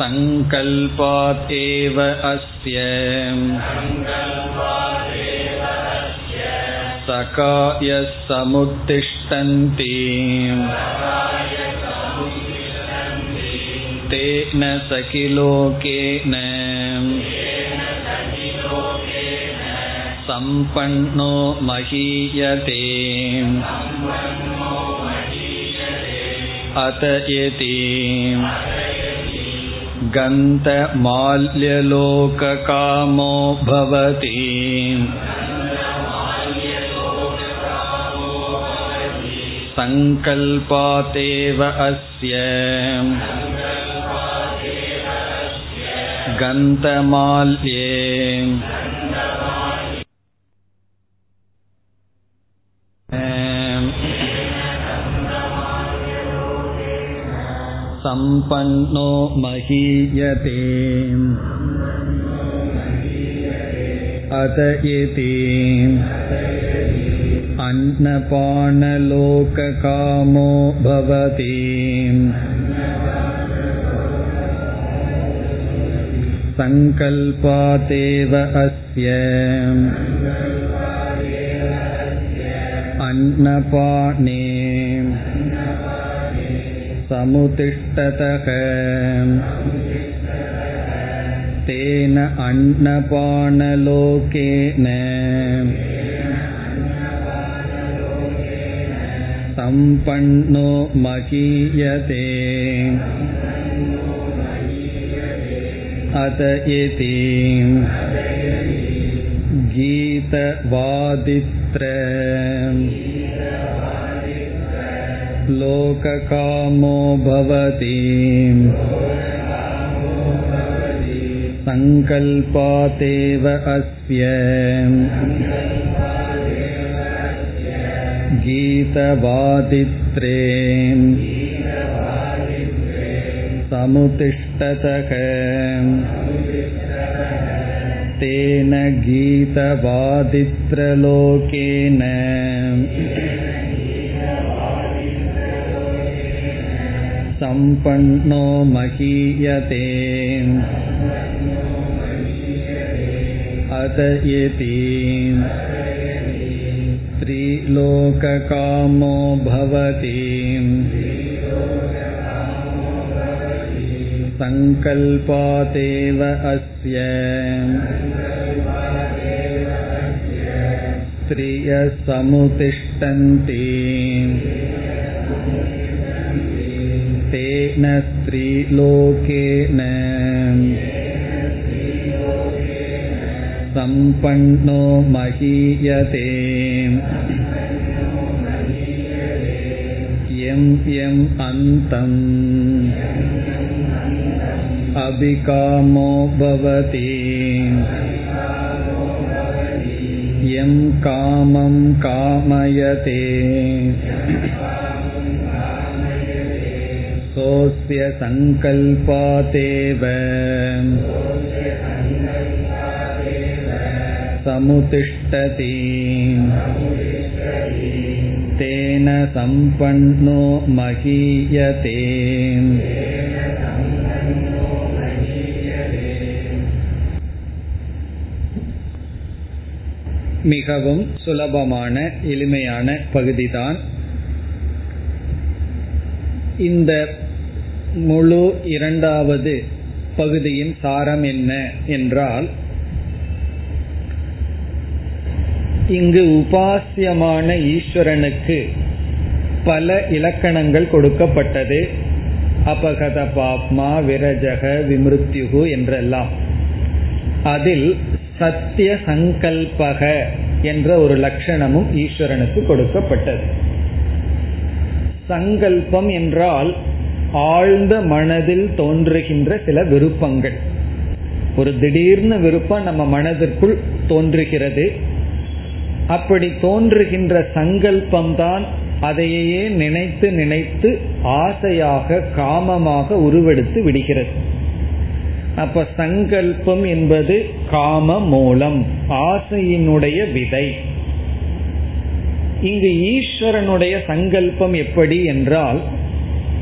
सङ्कल्पात् एव अस्य सकायः समुत्तिष्ठन्ति तेन सखिलोकेन सम्पन्नो महीयते अत यति गन्तमाल्यलोककामो भवति सङ्कल्पातेव अस्य गन्तमाल्ये सम्पन्नो महीयते अत इति अन्नपानलोककामो भवति सङ्कल्पातेव अस्य अन्नपाने समुतिष्ठतः तेन अन्नपानलोकेन सम्पन्नो महीयते अत इति गीतवादित्र लोककामो भवति सङ्कल्पातेव अस्य गीतवादित्रे समुतिष्ठतः तेन गीतवादित्रलोकेन सम्पन्नो महीयते अत इति स्त्रीलोककामो भवति सङ्कल्पातेव अस्य स्त्रियसमुतिष्ठन्ति तेन स्त्रीलोकेन सम्पन्नो महीयते यं यम् अन्तम् अभिकामो भवति यं कामं कामयते सोऽस्य सङ्कल्पातेव समुतिष्ठति तेन सम्पन्नो महीयते மிகவும் சுலபமான எளிமையான பகுதிதான் இந்த முழு இரண்டாவது பகுதியின் சாரம் என்ன என்றால் இங்கு உபாசியமான ஈஸ்வரனுக்கு பல இலக்கணங்கள் கொடுக்கப்பட்டது. அபகத பாப்மா விரஜக விமிருத்யுகு என்றெல்லாம். அதில் சத்திய சங்கல்பக என்ற ஒரு லட்சணமும் ஈஸ்வரனுக்கு கொடுக்கப்பட்டது. சங்கல்பம் என்றால் ஆழ்ந்த மனதில் தோன்றுகின்ற சில விருப்பங்கள். ஒரு திடீர்னு விருப்பம் நம்ம மனதிற்குள் தோன்றுகிறது. அப்படி தோன்றுகின்ற சங்கல்பம் தான் அதையே நினைத்து நினைத்து ஆசையாக காமமாக உருவெடுத்து விடுகிறது. அப்ப சங்கல்பம் என்பது காம மூலம் ஆசையினுடைய விதை. இங்கு ஈஸ்வரனுடைய சங்கல்பம் எப்படி என்றால்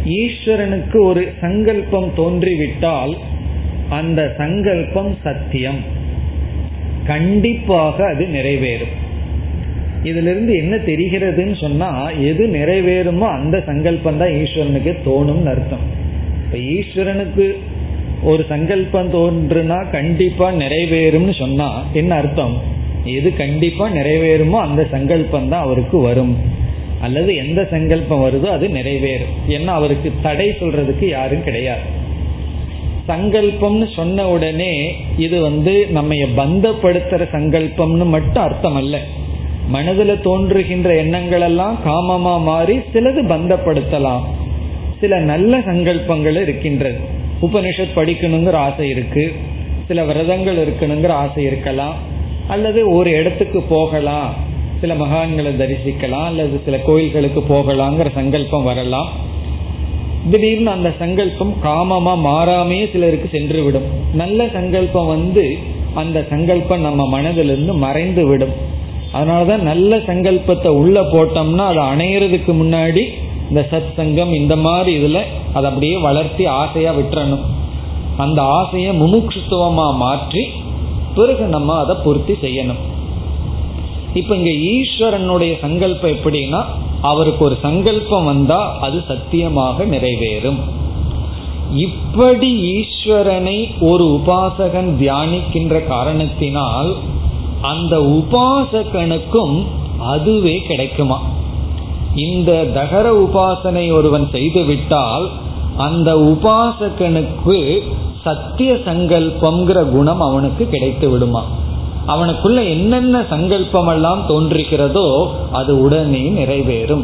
ஈஸ்வரனுக்கு ஒரு சங்கல்பம் தோன்றிவிட்டால் அந்த சங்கல்பம் சத்தியம். கண்டிப்பாக அது நிறைவேறும். இதிலிருந்து என்ன தெரிகிறதுன்னு சொன்னா எது நிறைவேறுமோ அந்த சங்கல்பம் தான் ஈஸ்வரனுக்கு தோணும்னு அர்த்தம். இப்ப ஈஸ்வரனுக்கு ஒரு சங்கல்பம் தோன்றுனா கண்டிப்பா நிறைவேறும்னு சொன்னா என்ன அர்த்தம்? எது கண்டிப்பா நிறைவேறுமோ அந்த சங்கல்பம் தான் அவருக்கு வரும். அல்லது எந்த சங்கல்பம் வருதோ அது நிறைவேறும். ஏன்னா அவருக்கு தடை சொல்றதுக்கு யாரும் கிடையாது. சங்கல்பம்னு சொன்ன உடனே இது வந்து நம்ம பந்தப்படுத்துற சங்கல்பம்னு மட்டும் அர்த்தம் அல்ல மனதில் தோன்றுகின்ற எண்ணங்கள் எல்லாம் காமமா மாறி சிலது பந்தப்படுத்தலாம். சில நல்ல சங்கல்பங்கள் இருக்கின்றது. உபனிஷத் படிக்கணுங்கிற ஆசை இருக்கு. சில விரதங்கள் இருக்கணுங்கிற ஆசை இருக்கலாம். அல்லது ஒரு இடத்துக்கு போகலாம். சில மகான்களை தரிசிக்கலாம் அல்லது சில கோயில்களுக்கு போகலாங்கிற சங்கல்பம் வரலாம். திடீர்னு அந்த சங்கல்பம் காமமா மாறாமே சிலருக்கு சென்று விடும் நல்ல சங்கல்பம் வந்து அந்த சங்கல்பம் நம்ம மனதிலிருந்து மறைந்து விடும் அதனாலதான் நல்ல சங்கல்பத்தை உள்ள போட்டோம்னா அதை அணையிறதுக்கு முன்னாடி இந்த சத் சங்கம் இந்த மாதிரி இதுல அதை அப்படியே வளர்த்தி ஆசையா விட்டுறணும். அந்த ஆசையை முமுட்சுத்துவமா மாற்றி பிறகு நம்ம அதை பூர்த்தி செய்யணும். இப்ப இங்க ஈஸ்வரனுடைய சங்கல்பம் எப்படின்னா அவருக்கு ஒரு சங்கல்பம் வந்தா அது சத்தியமாக நிறைவேறும். இப்படி ஈஸ்வரனை ஒரு உபாசகன் தியானிக்கின்ற காரணத்தினால் அந்த உபாசகனுக்கும் அதுவே கிடைக்குமா? இந்த தகர உபாசனை ஒருவன் செய்துவிட்டால் அந்த உபாசகனுக்கு சத்திய சங்கல்பம்ங்கிற குணம் அவனுக்கு கிடைத்து விடுமா? அவனுக்குள்ள என்னென்ன சங்கல்பம் எல்லாம் தோன்றுகிறதோ அது உடனே நிறைவேறும்.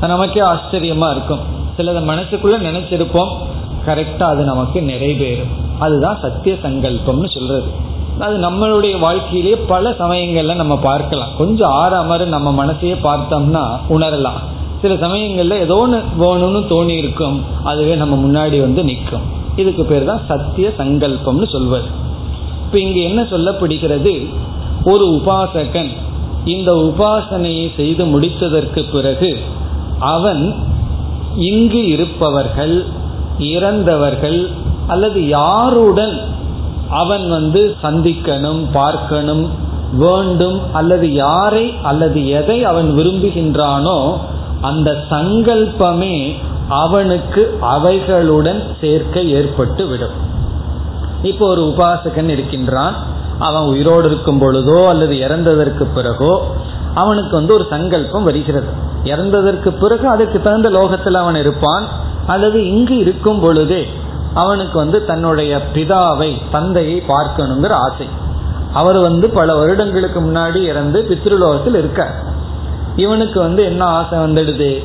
நமக்கே ஆச்சரியமா இருக்கும். சிலத மனசுக்குள்ள நினைச்சிருப்போம். கரெக்டா அது நமக்கு நிறைவேறும். அதுதான் சத்திய சங்கல்பம்னு சொல்றது. அது நம்மளுடைய வாழ்க்கையிலேயே பல சமயங்கள்ல நம்ம பார்க்கலாம். கொஞ்சம் ஆறாமறு நம்ம மனசையே பார்த்தோம்னா உணரலாம். சில சமயங்கள்ல ஏதோ ஒன்று வேணும்னு தோணி இருக்கும் அதுவே நம்ம முன்னாடி வந்து நிற்கும். இதுக்கு பேர் தான் சத்திய சங்கல்பம்னு சொல்வது. இப்போ இங்கே என்ன சொல்லப்படுகிறது? ஒரு உபாசகன் இந்த உபாசனையை செய்து முடித்ததற்கு பிறகு அவன் இங்கு இருப்பவர்கள் இறந்தவர்கள் அல்லது யாருடன் அவன் வந்து சந்திக்கணும் பார்க்கணும் வேண்டும் அல்லது யாரை அல்லது எதை அவன் விரும்புகின்றானோ அந்த சங்கல்பமே அவனுக்கு அவைகளுடன் சேர்க்க ஏற்பட்டு விடும். இப்போ ஒரு உபாசகன் இருக்கின்றான். அவன் உயிரோடு இருக்கும் பொழுதோ அல்லது இறந்ததற்கு பிறகோ அவனுக்கு வந்து ஒரு சங்கல்பம் வருகிறது. இறந்ததற்கு பிறகு அதுக்கு தகுந்த லோகத்தில் அவன் இருப்பான். அல்லது இங்கு இருக்கும் பொழுதே அவனுக்கு வந்து தன்னுடைய பிதாவை தந்தையை பார்க்கணுங்கிற ஆசை. அவர் வந்து பல வருடங்களுக்கு முன்னாடி இறந்து பித்ருலோகத்தில் இருக்கார். இவனுக்கு வந்து என்ன ஆசை வந்துடுது?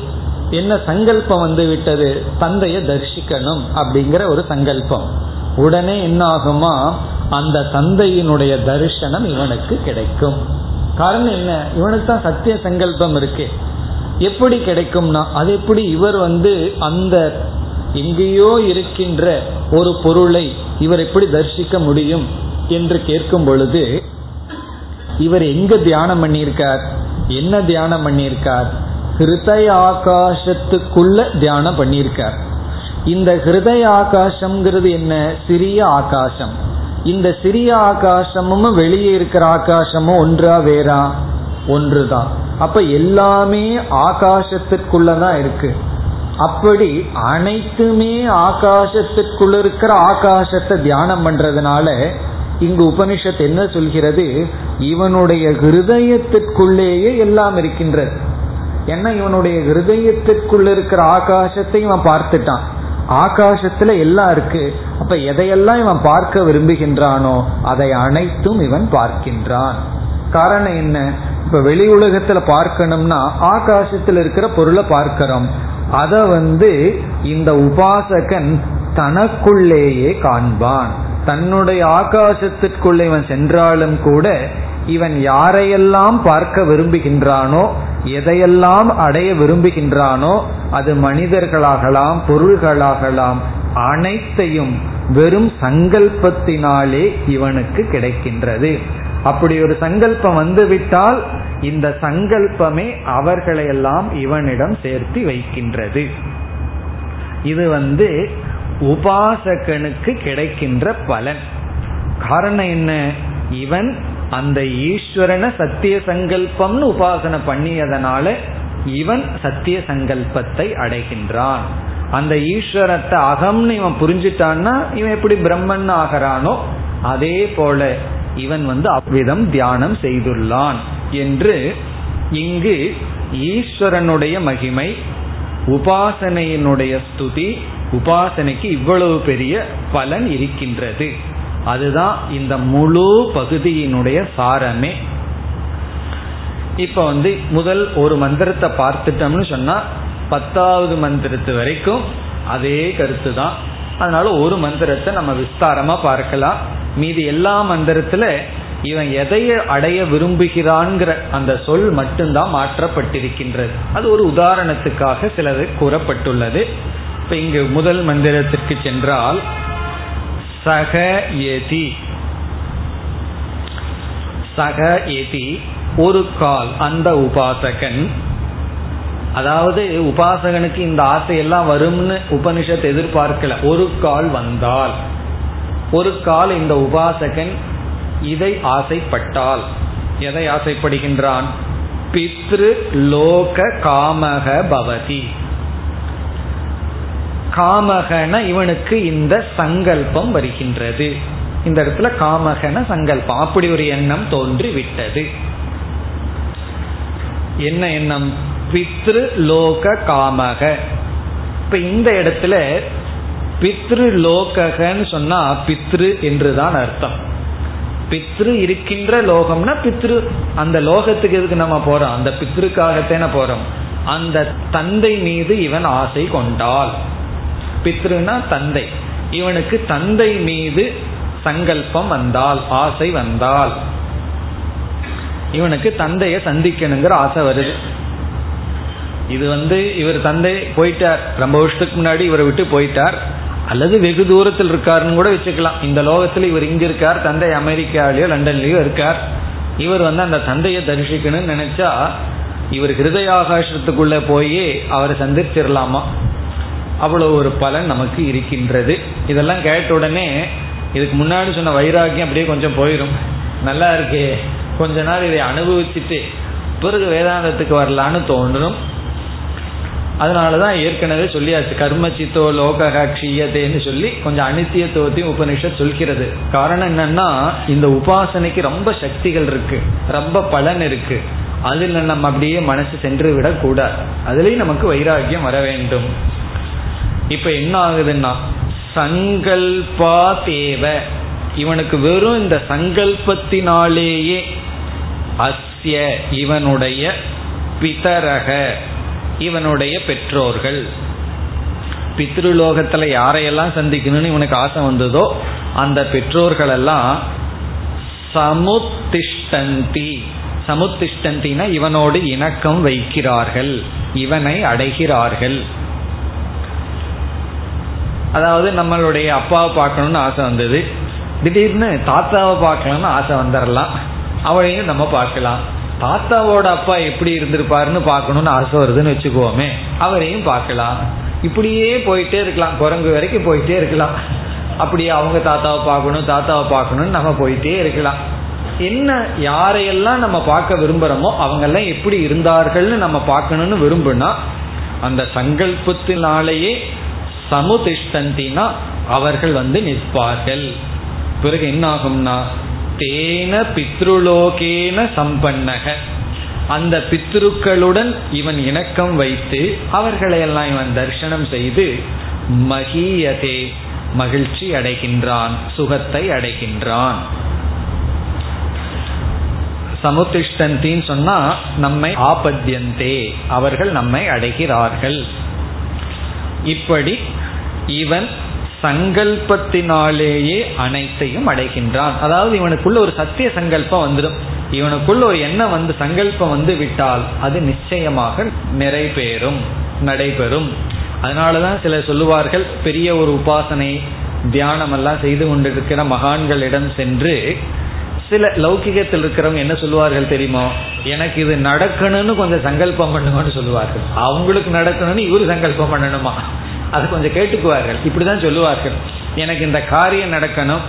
என்ன சங்கல்பம் வந்து விட்டது? தந்தையை தரிசிக்கணும் அப்படிங்கிற ஒரு சங்கல்பம். உடனே என்ன ஆகுமா? அந்த தந்தையினுடைய தரிசனம் இவனுக்கு கிடைக்கும். காரணம் என்ன? இவனுக்கு தான் சத்திய சங்கல்பம் இருக்கு. எப்படி கிடைக்கும்னா அது எப்படி இவர் வந்து அந்த எங்கேயோ இருக்கின்ற ஒரு பொருளை இவர் எப்படி தரிசிக்க முடியும் என்று கேட்கும் பொழுது இவர் எங்க தியானம் பண்ணியிருக்கார்? என்ன தியானம் பண்ணியிருக்கார்? ஹிருதய ஆகாசத்துக்குள்ள தியானம் பண்ணியிருக்கார். இந்த ஹிருதய ஆகாசம்ங்கிறது என்ன? சிறிய ஆகாசம். இந்த சிறிய ஆகாசமும் வெளியே இருக்கிற ஆகாசமும் ஒன்றா வேறா? ஒன்றுதான் அப்ப எல்லாமே ஆகாசத்திற்குள்ளதான் இருக்கு. அப்படி அனைத்துமே ஆகாசத்திற்குள்ள இருக்கிற ஆகாசத்தை தியானம் பண்றதுனால இங்கு உபனிஷத் என்ன சொல்கிறது? இவனுடைய ஹிருதயத்திற்குள்ளேயே எல்லாம் இருக்கின்றது. ஏன்னா இவனுடைய ஹிருதயத்திற்குள்ள இருக்கிற ஆகாசத்தை இவன் பார்த்துட்டான். ஆகாசத்துல எல்லாம் இருக்கு. அப்ப எதையெல்லாம் இவன் பார்க்க விரும்புகின்றானோ அதை அனைத்தும் இவன் பார்க்கின்றான். காரணம் என்ன? இப்ப வெளி உலகத்துல பார்க்கணும்னா ஆகாசத்தில் இருக்கிற பொருளை பார்க்கிறோம். அத வந்து இந்த உபாசகன் தனக்குள்ளேயே காண்பான். தன்னுடைய ஆகாசத்திற்குள்ள இவன் சென்றாலும் கூட இவன் யாரையெல்லாம் பார்க்க விரும்புகின்றானோ எதையெல்லாம் அடைய விரும்புகின்றானோ அது மனிதர்களாகலாம் பொருள்களாகலாம் அனைத்தையும் வெறும் சங்கல்பத்தினாலே இவனுக்கு கிடைக்கின்றது. அப்படி ஒரு சங்கல்பம் வந்துவிட்டால் இந்த சங்கல்பமே அவர்களையெல்லாம் இவனிடம் சேர்த்து வைக்கின்றது. இது வந்து உபாசகனுக்கு கிடைக்கின்ற பலன். காரணம் என்ன? இவன் அந்த ஈஸ்வரனை சத்திய சங்கல்பம்னு உபாசனை பண்ணியதனால இவன் சத்திய சங்கல்பத்தை அடைகின்றான். அந்த ஈஸ்வரத்தை அகம்னு இவன் புரிஞ்சிட்டான்னா இவன் எப்படி பிரம்மன் ஆகிறானோ அதே போல இவன் வந்து அவ்விதம் தியானம் செய்துள்ளான் என்று இங்கு ஈஸ்வரனுடைய மகிமை உபாசனையினுடைய ஸ்துதி உபாசனைக்கு இவ்வளவு பெரிய பலன் இருக்கின்றது. அதுதான் இந்த முழு பகுதியினுடைய சாரமே. இப்ப வந்து முதல் ஒரு மந்திரத்தை பார்த்துட்டோம்னு சொன்னா பத்தாவது மந்திரத்து வரைக்கும் அதே கருத்து தான் அதனால ஒரு மந்திரத்தை நம்ம விஸ்தாரமா பார்க்கலாம். மீதி எல்லா மந்திரத்துல இவன் எதையை அடைய விரும்புகிறான்ங்கிற அந்த சொல் மட்டும்தான் மாற்றப்பட்டிருக்கின்றது. அது ஒரு உதாரணத்துக்காக சிலது கூறப்பட்டுள்ளது. இப்ப இங்கு முதல் மந்திரத்திற்கு சென்றால் சக எதி சக எதி ஒரு கால் அந்த உபாசகன். அதாவது உபாசகனுக்கு இந்த ஆசையெல்லாம் வரும்னு உபனிஷத் எதிர்பார்க்கல. ஒரு கால் வந்தால். ஒரு கால் இந்த உபாசகன் இதை ஆசைப்பட்டால். எதை ஆசைப்படுகின்றான்? பித்ரு லோக காமக பவதி. காமகன இவனுக்கு இந்த சங்கல்பம் வருகின்றது. இந்த இடத்துல காமகன சங்கல்பம். அப்படி ஒரு எண்ணம் தோன்றி விட்டது என்ன எண்ணம்? பித்ரு லோக காமக. இப்ப இந்த இடத்துல பித்ரு லோகன்னு சொன்னா பித்ரு என்றுதான் அர்த்தம். பித்ரு இருக்கின்ற லோகம்னா பித்ரு. அந்த லோகத்துக்கு எதுக்கு நம்ம போறோம்? அந்த பித்ருக்காகத்தான போறோம். அந்த தந்தை மீது இவன் ஆசை கொண்டாள். பித்ருனா தந்தை. இவனுக்கு தந்தை மீது சங்கல்பம் வந்தால் ஆசை வந்தால். இவனுக்கு தந்தைய சந்திக்கணுங்கிற ஆசை வருது. இது வந்து இவர் தந்தை போயிட்டார். ரொம்ப வருஷத்துக்கு முன்னாடி இவரை விட்டு போயிட்டார். அல்லது வெகு தூரத்தில் இருக்காருன்னு கூட வச்சுக்கலாம். இந்த லோகத்தில் இவர் இங்க இருக்கார் தந்தை அமெரிக்காலேயோ லண்டன்லயோ இருக்கார். இவர் வந்து அந்த தந்தையை தரிசிக்கணும்னு நினைச்சா இவர் ஹிருதயாகாசத்துக்குள்ள போய் அவரை சந்திச்சிடலாமா அவ்வளவு ஒரு பலன் நமக்கு இருக்கின்றது. இதெல்லாம் கேட்ட உடனே இதுக்கு முன்னாடி சொன்ன வைராக்கியம் அப்படியே கொஞ்சம் போயிடும் நல்லா இருக்கே. கொஞ்ச நாள் இதை அனுபவிச்சுட்டு பிறகு வேதாந்தத்துக்கு வரலான்னு தோன்றணும் அதனாலதான் ஏற்கனவே சொல்லியாச்சு கர்ம சித்தோ லோக சொல்லி கொஞ்சம் அனித்தியத்துவத்தையும் உபனிஷத் சொல்கிறது. காரணம் என்னன்னா இந்த உபாசனைக்கு ரொம்ப சக்திகள் இருக்கு. ரொம்ப பலன் இருக்கு. அதில் நம்ம அப்படியே மனசு சென்று விடக்கூடாது. அதுலேயும் நமக்கு வைராக்கியம் வர வேண்டும். இப்ப என்ன ஆகுதுன்னா சங்கல்பா தேவ. இவனுக்கு வெறும் இந்த சங்கல்பத்தினாலேயே அஸ்ய இவனுடைய பிதரக இவனுடைய பெற்றோர்கள். பித்ருலோகத்துல யாரையெல்லாம் சந்திக்கணும்னு இவனுக்கு ஆசை வந்ததோ அந்த பெற்றோர்கள் எல்லாம் சமுத்திஷ்டந்தி. சமுத்திஷ்டந்தினா இவனோடு இணக்கம் வைக்கிறார்கள் இவனை அடைகிறார்கள். அதாவது நம்மளுடைய அப்பாவை பார்க்கணும்னு ஆசை வந்தது. திடீர்னு தாத்தாவை பார்க்கணும்னு ஆசை வந்துடலாம் அவளையும் நம்ம பார்க்கலாம். தாத்தாவோட அப்பா எப்படி இருந்திருப்பாருன்னு பார்க்கணும்னு ஆசை வருதுன்னு வச்சுக்குவோமே அவரையும் பார்க்கலாம். இப்படியே போயிட்டே இருக்கலாம். குரங்கு வரைக்கும் போயிட்டே இருக்கலாம். அப்படியே அவங்க தாத்தாவை பார்க்கணும் தாத்தாவை பார்க்கணும்னு நம்ம போயிட்டே இருக்கலாம். என்ன யாரையெல்லாம் நம்ம பார்க்க விரும்புகிறோமோ அவங்கெல்லாம் எப்படி இருந்தார்கள்னு நம்ம பார்க்கணும்னு விரும்புனா அந்த சங்கல்பத்தினாலேயே சமுதிஷ்டந்தினா அவர்கள் வந்து நிற்பார்கள். பிறகு என்ன ஆகும்னா தேன பித்ருலோகேன சம்பன்னக. அந்த பித்ருக்களுடன் இவன் இணக்கம் வைத்து அவர்களையெல்லாம் இவன் தரிசனம் செய்து மகியதே மகிழ்ச்சி அடைகின்றான் சுகத்தை அடைகின்றான். சமுத்திஷ்டந்தின்னு சொன்னா நம்மை ஆபத்தியந்தே அவர்கள் நம்மை அடைகிறார்கள். இப்படி இவன் சங்கல்பத்தினாலேயே அனைத்தையும் அடைகின்றான். அதாவது இவனுக்குள்ள ஒரு சத்திய சங்கல்பம் வந்துடும். இவனுக்குள்ள ஒரு எண்ணம் வந்து சங்கல்பம் வந்து விட்டால் அது நிச்சயமாக நிறைவேறும் நடைபெறும். அதனாலதான் சிலர் சொல்லுவார்கள் பெரிய ஒரு உபாசனை தியானம் எல்லாம் செய்து கொண்டிருக்கிற மகான்களிடம் சென்று சில லௌகிகத்தில் இருக்கிறவங்க என்ன சொல்லுவார்கள் தெரியுமோ? எனக்கு இது நடக்கணும்னு கொஞ்சம் சங்கல்பம் பண்ணுங்கன்னு சொல்லுவார்கள். அவங்களுக்கு நடக்கணும்னு இவரு சங்கல்பம் பண்ணணுமா? அது கொஞ்சம் கேட்டுக்குவார்கள். இப்படிதான் சொல்லுவார்கள். எனக்கு இந்த காரியம் நடக்கணும்.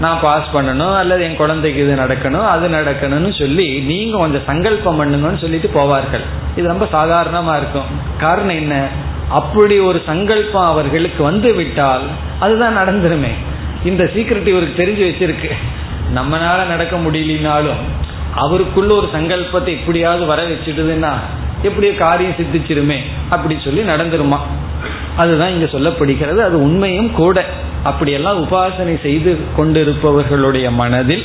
நான் பாஸ் பண்ணணும். அல்லது என் குழந்தைக்கு இது நடக்கணும் அது நடக்கணும்னு சொல்லி நீங்க கொஞ்சம் சங்கல்பம் பண்ணுங்கன்னு சொல்லிட்டு போவார்கள். இது ரொம்ப சாதாரணமா இருக்கும். காரணம் என்ன? அப்படி ஒரு சங்கல்பம் அவர்களுக்கு வந்து விட்டால் அதுதான் நடந்துருமே. இந்த சீக்கிரட் இவருக்கு தெரிஞ்சு வச்சிருக்கு. நம்மனால நடக்க முடியலனாலும் அவருக்குள்ள ஒரு சங்கல்பத்தை எப்படியாவது வர வச்சுடுதுன்னா எப்படியோ காரியம் சித்திச்சிருமே. அப்படி சொல்லி நடந்துருமா? அதுதான் இங்க சொல்லப்படுகிறது. அது உண்மையும் கூட. அப்படியெல்லாம் உபாசனை செய்து கொண்டிருப்பவர்களுடைய மனதில்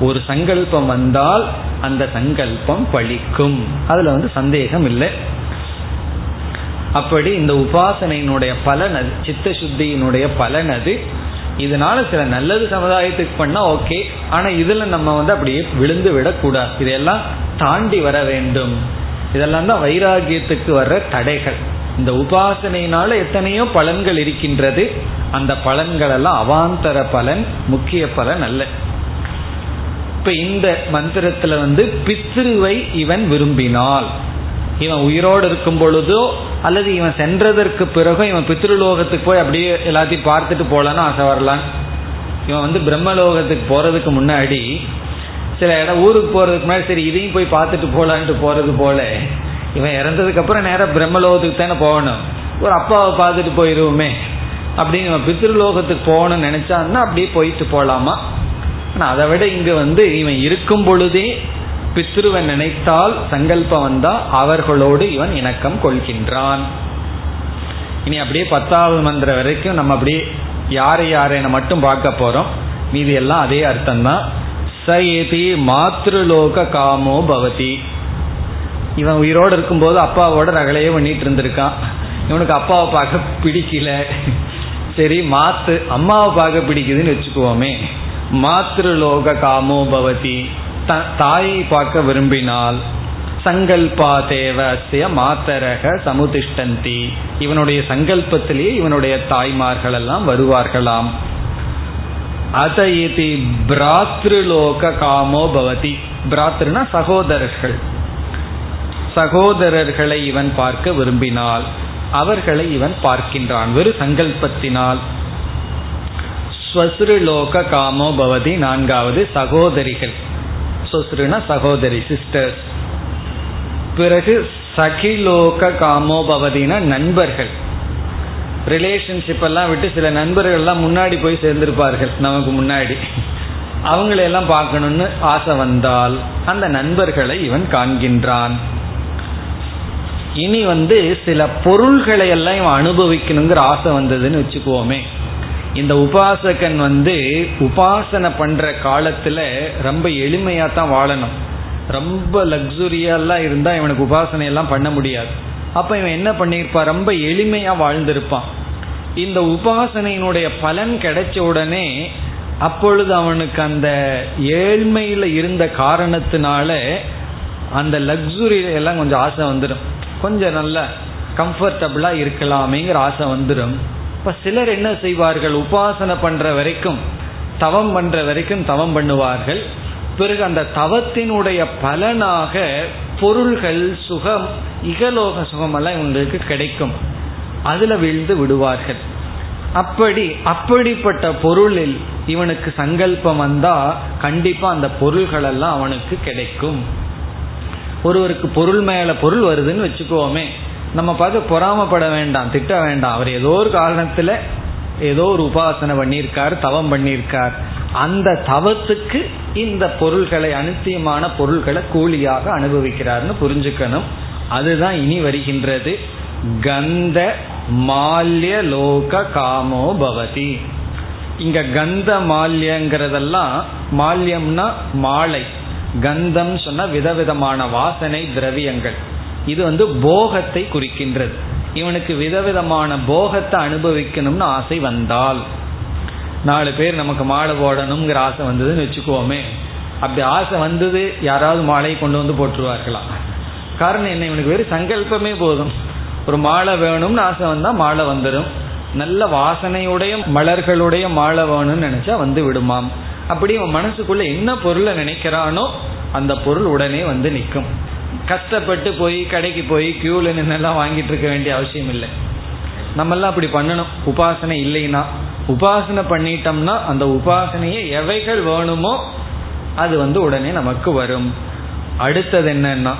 ஒரு சங்கல்பம் வந்தால் அந்த சங்கல்பம் பழிக்கும். அதுல வந்து சந்தேகம் இல்லை. அப்படி இந்த உபாசனையினுடைய பலன் அது சித்த சுத்தியினுடைய பலன் அது இதனால சில நல்லது சமுதாயத்துக்கு பண்ணா ஓகே. ஆனா இதுல நம்ம வந்து அப்படியே விழுந்து விடக்கூடாது. இதெல்லாம் தாண்டி வர வேண்டும். இதெல்லாம் தான் வைராகியத்துக்கு வர்ற தடைகள். இந்த உபாசனையினால எத்தனையோ பலன்கள் இருக்கின்றது. அந்த பலன்கள் எல்லாம் அவாந்தர பலன் முக்கிய பலன் அல்ல. இப்ப இந்த மந்திரத்துல வந்து பித்ருவை இவன் விரும்பினால். இவன் உயிரோடு இருக்கும் பொழுதோ அல்லது இவன் சென்றதற்கு பிறகு இவன் பித்ருலோகத்துக்கு போய் அப்படியே எல்லாத்தையும் பார்த்துட்டு போலான்னு ஆசை வரலான். இவன் வந்து பிரம்மலோகத்துக்கு போறதுக்கு முன்னாடி சில இடம் ஊருக்கு போறதுக்கு முன்னாடி சரி இதையும் போய் பார்த்துட்டு போலான்ட்டு போறது போல இவன் இறந்ததுக்கு அப்புறம் நேரம் பிரம்மலோகத்துக்கு தானே போகணும். ஒரு அப்பாவை பார்த்துட்டு போயிருவோமே. அப்படின்னு இவன் பித்ருலோகத்துக்கு போகணும்னு நினைச்சான்னா அப்படியே போயிட்டு போகலாமா ஆனால் அதை விட இங்கே வந்து இவன் இருக்கும் பொழுதே பித்ருவன் நினைத்தால் சங்கல்பம் வந்தா அவர்களோடு இவன் இணக்கம் கொள்கின்றான். இனி அப்படியே பத்தாவது மந்திரம் வரைக்கும் நம்ம அப்படியே யாரை யாரை மட்டும் பார்க்க போறோம். மீதி எல்லாம் அதே அர்த்தம் தான் சயதி மாத்ருலோக காமோ பவதி. இவன் உயிரோடு இருக்கும்போது அப்பாவோட ரகலையே பண்ணிட்டு இருந்திருக்கான். இவனுக்கு அப்பாவை பார்க்க பிடிக்கல. சரி மாத்து. அம்மாவை பார்க்க பிடிக்குதுன்னு வச்சுக்குவோமே. மாத்ருலோக காமோ பவதி. தாயை பார்க்க விரும்பினால் சங்கல்பா தேவசிய மாத்தரக சமுதிஷ்டந்தி. இவனுடைய சங்கல்பத்திலேயே இவனுடைய தாய்மார்கள் எல்லாம் வருவார்களாம். அத இது பிராத்ருலோக காமோ பவதி. பிராத்ருனா சகோதரர்கள். சகோதரர்களை இவன் பார்க்க விரும்பினால் அவர்களை இவன் பார்க்கின்றான். வெறும் சங்கல்பத்தினால். ஸ்வசுருலோக காமோ பவதி நான்காவது சகோதரிகள். ஸ்வஸ்ருனா சகோதரி சிஸ்டர்ஸ் பிறகு சகிலோக காமோ பவதினா நண்பர்கள். ரிலேஷன்ஷிப் எல்லாம் விட்டு சில நண்பர்கள் எல்லாம் முன்னாடி போய் சேர்ந்திருப்பார்கள் நமக்கு முன்னாடி. அவங்களையெல்லாம் பார்க்கணும்னு ஆசை வந்தால் அந்த நண்பர்களை இவன் காண்கின்றான். இனி வந்து சில பொருள்களை எல்லாம் இவன் அனுபவிக்கணுங்கிற ஆசை வந்ததுன்னு வச்சுக்குவோமே. இந்த உபாசகன் வந்து உபாசனை பண்ற காலத்துல ரொம்ப எளிமையா தான் வாழணும். ரொம்ப லக்ஸுரியெல்லாம் இருந்தா இவனுக்கு உபாசனை எல்லாம் பண்ண முடியாது. அப்ப இவன் என்ன பண்ணியிருப்பான்? ரொம்ப எளிமையா வாழ்ந்திருப்பான். இந்த உபாசனையினுடைய பலன் கிடைச்ச உடனே அப்பொழுது அவனுக்கு அந்த ஏழ்மையில இருந்த காரணத்தினால அந்த லக்ஸுரியெல்லாம் கொஞ்சம் ஆசை வந்துடும். கொஞ்சம் நல்ல கம்ஃபர்டபுளாக இருக்கலாமேங்கிற ஆசை வந்துடும் இப்போ சிலர் என்ன செய்வார்கள்? உபாசனை பண்ணுற வரைக்கும் தவம் பண்ணுற வரைக்கும் தவம் பண்ணுவார்கள். பிறகு அந்த தவத்தினுடைய பலனாக பொருள்கள் சுகம் இகலோக சுகமெல்லாம் இவங்களுக்கு கிடைக்கும். அதில் வீழ்ந்து விடுவார்கள். அப்படி அப்படிப்பட்ட பொருளில் இவனுக்கு சங்கல்பம் வந்தா கண்டிப்பா அந்த பொருள்களெல்லாம் அவனுக்கு கிடைக்கும். ஒருவருக்கு பொருள் மேல பொருள் வருதுன்னு வச்சுக்கோமே. நம்ம பார்த்து பொறாமப்பட வேண்டாம் திட்ட வேண்டாம். அவர் ஏதோ ஒரு காரணத்துல ஏதோ ஒரு உபாசனை பண்ணியிருக்கார் தவம் பண்ணியிருக்கார். அந்த தவத்துக்கு இந்த பொருள்களை அனுத்தியமான பொருள்களை கூலியாக அனுபவிக்கிறார்னு புரிஞ்சுக்கணும். அதுதான் இனி வருகின்றது. கந்த மால்ய லோக காமோ பவதி. இங்க கந்த மால்யங்கிறதெல்லாம் மால்யம்னா மாலை. கந்தம் சொன்ன விதவிதமான வாசனை திரவியங்கள். இது வந்து போகத்தை குறிக்கின்றது. இவனுக்கு விதவிதமான போகத்தை அனுபவிக்கணும்னு ஆசை வந்தால் நாலு பேர் நமக்கு மாலை போடணுங்கிற ஆசை வந்ததுன்னு வச்சுக்கோமே. அப்படி ஆசை வந்தது யாராவது மாலையை கொண்டு வந்து போட்டுருவார்களா? காரணம் என்ன? இவனுக்கு வெறும் சங்கல்பமே போதும். ஒரு மாலை வேணும்னு ஆசை வந்தால் மாலை வந்துடும் நல்ல வாசனையுடைய மலர்களுடைய மாலை வேணும்னு நினச்சா வந்து விடுமாம். அப்படி அவன் மனசுக்குள்ள என்ன பொருளை நினைக்கிறானோ அந்த பொருள் உடனே வந்து நிற்கும். கஷ்டப்பட்டு போய் கடைக்கு போய் கியூல நின்னெல்லாம் வாங்கிட்டு இருக்க வேண்டிய அவசியம் இல்லை. நம்மெல்லாம் அப்படி பண்ணணும். உபாசனை இல்லைன்னா. உபாசனை பண்ணிட்டோம்னா அந்த உபாசனையை எவைகள் வேணுமோ அது வந்து உடனே நமக்கு வரும். அடுத்தது என்னன்னா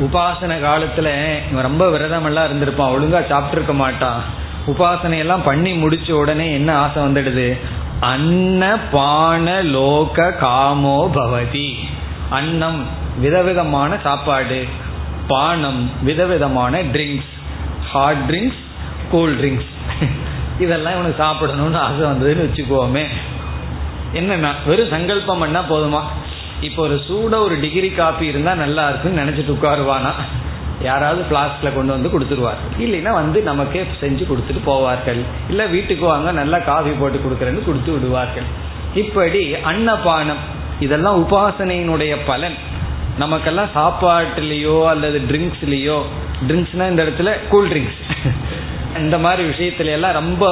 உபாசனை காலத்துல இவன் ரொம்ப விரதமெல்லாம் இருந்திருப்பான். ஒழுங்கா சாப்பிட்டுருக்க மாட்டான். உபாசனையெல்லாம் பண்ணி முடிச்ச உடனே என்ன ஆசை வந்துடுது? அன்ன பான லோக காமோ பவதி. அன்னம் விதவிதமான சாப்பாடு. பானம் விதவிதமான drinks hot drinks cool drinks இதெல்லாம் இவனுக்கு சாப்பிடணும்னு ஆசை வந்ததுன்னு வச்சுக்கோமே. என்னன்னா வெறும் சங்கல்பம் பண்ணா போதுமா? இப்போ ஒரு சூட ஒரு டிகிரி காப்பி இருந்தா நல்லா இருக்குன்னு நினைச்சிட்டு உட்காருவானா? யாராவது பிளாஸ்க்ல கொண்டு வந்து கொடுத்துருவார். இல்லைன்னா வந்து நமக்கே செஞ்சு கொடுத்துட்டு போவார்கள். இல்ல வீட்டுக்கு வாங்க நல்லா காஃபி போட்டு கொடுக்குறேன்னு கொடுத்து விடுவார்கள். இப்படி அன்னபானம் இதெல்லாம் உபாசனையினுடைய பலன். நமக்கெல்லாம் சாப்பாட்டுலேயோ அல்லது ட்ரிங்க்ஸ்லேயோ ட்ரிங்க்ஸ்னா இந்த இடத்துல கூல் ட்ரிங்க்ஸ் *laughs* இந்த மாதிரி விஷயத்துல எல்லாம் ரொம்ப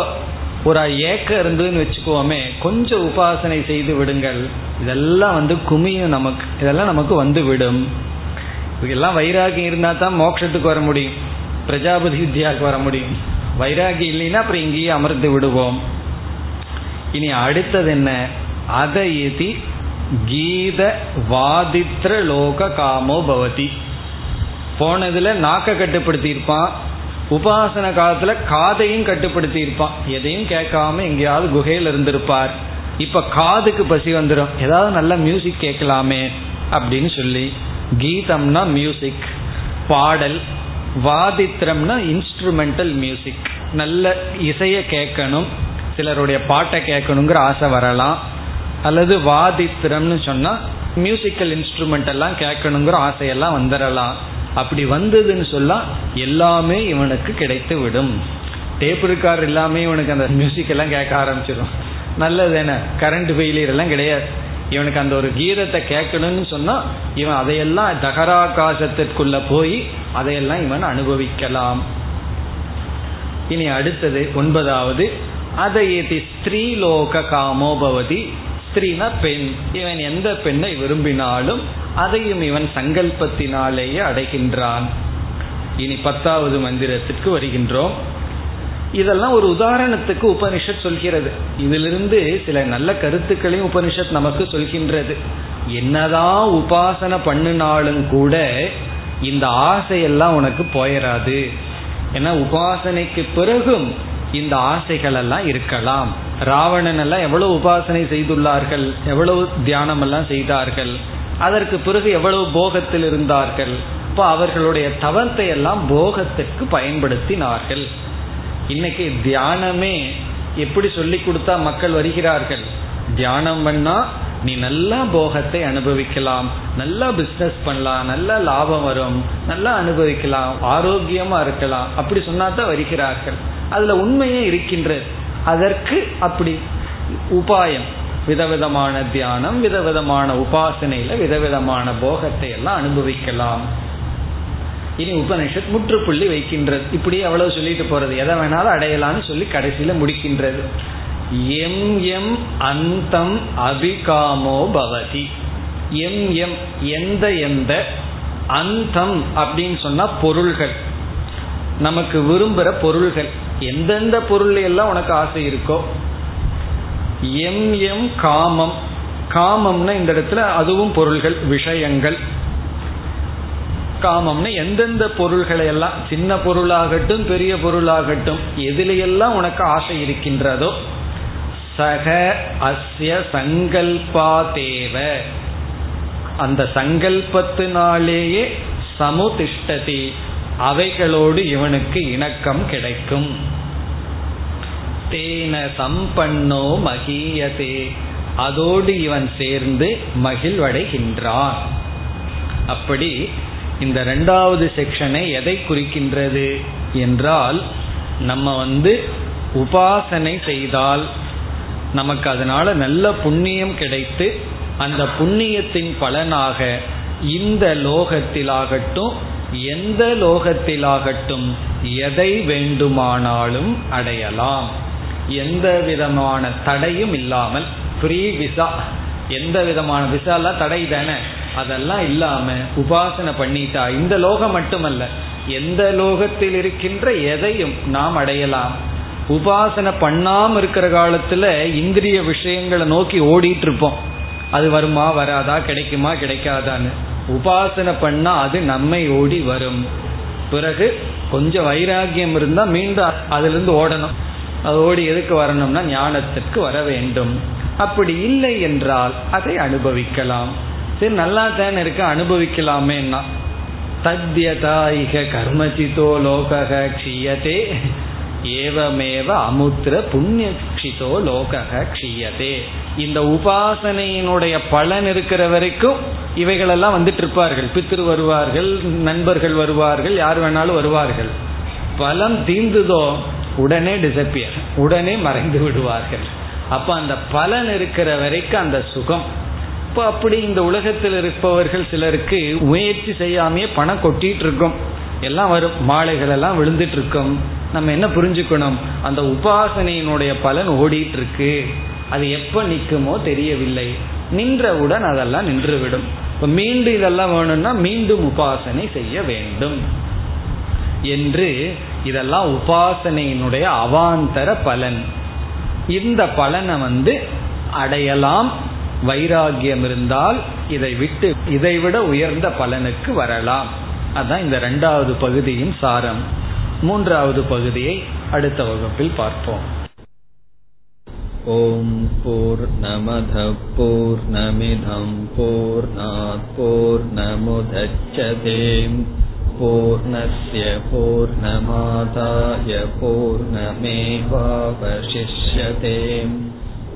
ஒரு ஏக்கம் இருந்ததுன்னு வச்சுக்கோமே கொஞ்சம் உபாசனை செய்து விடுங்கள். இதெல்லாம் வந்து குமியும் நமக்கு இதெல்லாம் நமக்கு வந்து விடும். இதெல்லாம் வைராகியம் இருந்தால் தான் மோட்சத்துக்கு வர முடியும். பிரஜாபதி வித்யாவுக்கு வர முடியும். வைராகி இல்லைன்னா அப்புறம் இங்கேயே அமர்ந்து விடுவோம். இனி அடுத்தது என்ன? அதயதி கீத வாதித்ர லோக காமோ பவதி. போனதுல நாக்க கட்டுப்படுத்தி இருப்பான் உபாசன காலத்துல காதையும் கட்டுப்படுத்தி இருப்பான் எதையும் கேட்காம எங்கேயாவது குகையில் இருந்திருப்பார். இப்ப காதுக்கு பசி வந்துடும் ஏதாவது நல்ல மியூசிக் கேட்கலாமே அப்படின்னு சொல்லி கீதம்னா மியூசிக் பாடல் வாதித்திரம்னா இன்ஸ்ட்ருமெண்டல் மியூசிக் நல்ல இசையை கேட்கணும் சிலருடைய பாட்டை கேட்கணுங்கிற ஆசை வரலாம். அல்லது வாதித்திரம்னு சொன்னா மியூசிக்கல் இன்ஸ்ட்ருமெண்ட் எல்லாம் கேட்கணுங்கிற ஆசையெல்லாம் வந்துடலாம் அப்படி வந்ததுன்னு சொல்ல எல்லாமே இவனுக்கு கிடைத்து விடும். டேப் இருக்கார் எல்லாமே இவனுக்கு அந்த மியூசிக் எல்லாம் கேட்க ஆரம்பிச்சிடும் நல்லது என்ன? கரண்ட் ஃபெயிலியர் எல்லாம் கிடையாது. இவனுக்கு அந்த ஒரு கீதத்தை கேட்கணும்னு சொன்னா இவன் அதையெல்லாம் தகராகாசத்திற்குள்ள போய் அதையெல்லாம் இவன் அனுபவிக்கலாம். இனி அடுத்தது ஒன்பதாவது அதை ஸ்திரீலோக காமோபவதி ஸ்திரீனா பெண். இவன் எந்த பெண்ணை விரும்பினாலும் அதையும் இவன் சங்கல்பத்தினாலேயே அடைகின்றான். இனி பத்தாவது மந்திரத்திற்கு வருகின்றோம். இதெல்லாம் ஒரு உதாரணத்துக்கு உபனிஷத் சொல்கிறது. இதிலிருந்து சில நல்ல கருத்துக்களையும் உபனிஷத் நமக்கு சொல்கின்றது. என்னதான் உபாசனை பண்ணினாலும் கூட இந்த ஆசையெல்லாம் உனக்கு போயிடாது ஏன்னா உபாசனைக்கு பிறகும் இந்த ஆசைகள் எல்லாம் இருக்கலாம். ராவணன் எல்லாம் எவ்வளவு உபாசனை செய்துள்ளார்கள் எவ்வளவு தியானம் எல்லாம் செய்தார்கள் அதற்கு பிறகு எவ்வளவு போகத்தில் இருந்தார்கள் இப்போ அவர்களுடைய தவத்தை எல்லாம் போகத்துக்கு பயன்படுத்தினார்கள். இன்னைக்கு தியானமே எப்படி சொல்லி கொடுத்தா மக்கள் வருகிறார்கள்? தியானம் பண்ணா நீ நல்லா போகத்தை அனுபவிக்கலாம். நல்லா பிஸ்னஸ் பண்ணலாம். நல்லா லாபம் வரும். நல்லா அனுபவிக்கலாம். ஆரோக்கியமா இருக்கலாம். அப்படி சொன்னா தான் வருகிறார்கள். அதுல உண்மையே இருக்கின்றது. அதற்கு அப்படி உபாயம். விதவிதமான தியானம் விதவிதமான உபாசனையில விதவிதமான போகத்தை எல்லாம் அனுபவிக்கலாம். இனி உபனிஷத் முற்றுப்புள்ளி வைக்கின்றது. இப்படி அவ்வளவு சொல்லிட்டு போறது. எதை வேணாலும் அடையலாம்னு சொல்லி கடைசியில முடிக்கின்றது. எம் எம் அந்தம் அபிகாமோ பவதி. எம் எம் எந்த எந்த அந்தம் அப்படின்னு சொன்னா பொருள்கள். நமக்கு விரும்புகிற பொருள்கள். எந்தெந்த பொருள் எல்லாம் உனக்கு ஆசை இருக்கோ. எம் எம் காமம். காமம்னா இந்த இடத்துல அதுவும் பொருள்கள் விஷயங்கள். காமம்னு எந்தெந்த பொருள்களை எல்லாம் சின்ன பொருளாகட்டும் பெரிய பொருளாகட்டும் எதிலையெல்லாம் உனக்கு ஆசை இருக்கின்றதோ சக அஸ்ய சங்கல்பா தேவ. அந்த சங்கல்பத்தினாலேயே சமுதிஷ்டதி. அவைகளோடு இவனுக்கு இணக்கம் கிடைக்கும். தேன சம்பன்னோ மகியதே. அதோடு இவன் சேர்ந்து மகிழ்வடைகின்றான். அப்படி இந்த ரெண்டாவது செக்ஷனை எதை குறிக்கின்றது என்றால் நம்ம வந்து உபாசனை செய்தால் நமக்கு அதனால நல்ல புண்ணியம் கிடைத்து அந்த புண்ணியத்தின் பலனாக இந்த லோகத்திலாகட்டும் எந்த லோகத்திலாகட்டும் எதை வேண்டுமானாலும் அடையலாம். எந்த விதமான தடையும் இல்லாமல் ஃப்ரீ விசா எந்த விதமான விசாலாம் தடை தானே? அதெல்லாம் இல்லாம உபாசனை பண்ணிட்டா இந்த லோகம் மட்டுமல்ல எந்த லோகத்தில் இருக்கின்ற எதையும் நாம் அடையலாம். உபாசனை பண்ணாம இருக்கிற காலத்துல இந்திரிய விஷயங்களை நோக்கி ஓடிட்டு இருப்போம் அது வருமா வராதா கிடைக்குமா கிடைக்காதான்னு. உபாசனை பண்ணா அது நம்மை ஓடி வரும். பிறகு கொஞ்சம் வைராகியம் இருந்தா மீண்டும் அதுலேருந்து ஓடணும். அது ஓடி எதுக்கு வரணும்னா ஞானத்திற்கு வர வேண்டும். அப்படி இல்லை என்றால் அதை அனுபவிக்கலாம். சரி நல்லா தானே இருக்க அனுபவிக்கலாமேன்னா. தத்யதாயிக கர்மசிதோ லோகக க்ஷீயதே ஏவமேவ அமுத்திர புண்ணியக்ஷிதோ லோகக க்ஷீயதே. இந்த உபாசனையினுடைய பலன் இருக்கிற வரைக்கும் இவைகளெல்லாம் வந்துட்டு இருப்பார்கள். பித்திரு வருவார்கள் நண்பர்கள் வருவார்கள் யார் வேணாலும் வருவார்கள். பலம் தீந்துதோ உடனே டிசப்பியர் உடனே மறைந்து விடுவார்கள். அப்ப அந்த பலன் இருக்கிற வரைக்கும் அந்த சுகம். இப்போ அப்படி இந்த உலகத்தில் இருப்பவர்கள் சிலருக்கு முயற்சி செய்யாமையே பணம் கொட்டிட்டு இருக்கும் எல்லாம் வரும். மாலைகள் எல்லாம் விழுந்துட்டு இருக்கும் நம்ம என்ன புரிஞ்சுக்கணும்? அந்த உபாசனையினுடைய பலன் ஓடிட்டு இருக்கு அது எப்ப நிற்குமோ தெரியவில்லை. நின்றவுடன் அதெல்லாம் நின்றுவிடும். இப்போ மீண்டும் இதெல்லாம் வேணும்னா மீண்டும் உபாசனை செய்ய வேண்டும். என்று இதெல்லாம் உபாசனையினுடைய அவாந்தர பலன். இந்த பலனை வந்து அடையலாம் வைராகியம் இருந்தால் இதை விட்டு இதைவிட உயர்ந்த பலனுக்கு வரலாம். அதான் இந்த ரெண்டாவது பகுதியின் சாரம். மூன்றாவது பகுதியை அடுத்த வகுப்பில் பார்ப்போம். ஓம் போர் நமத போர் நமிதம் போர்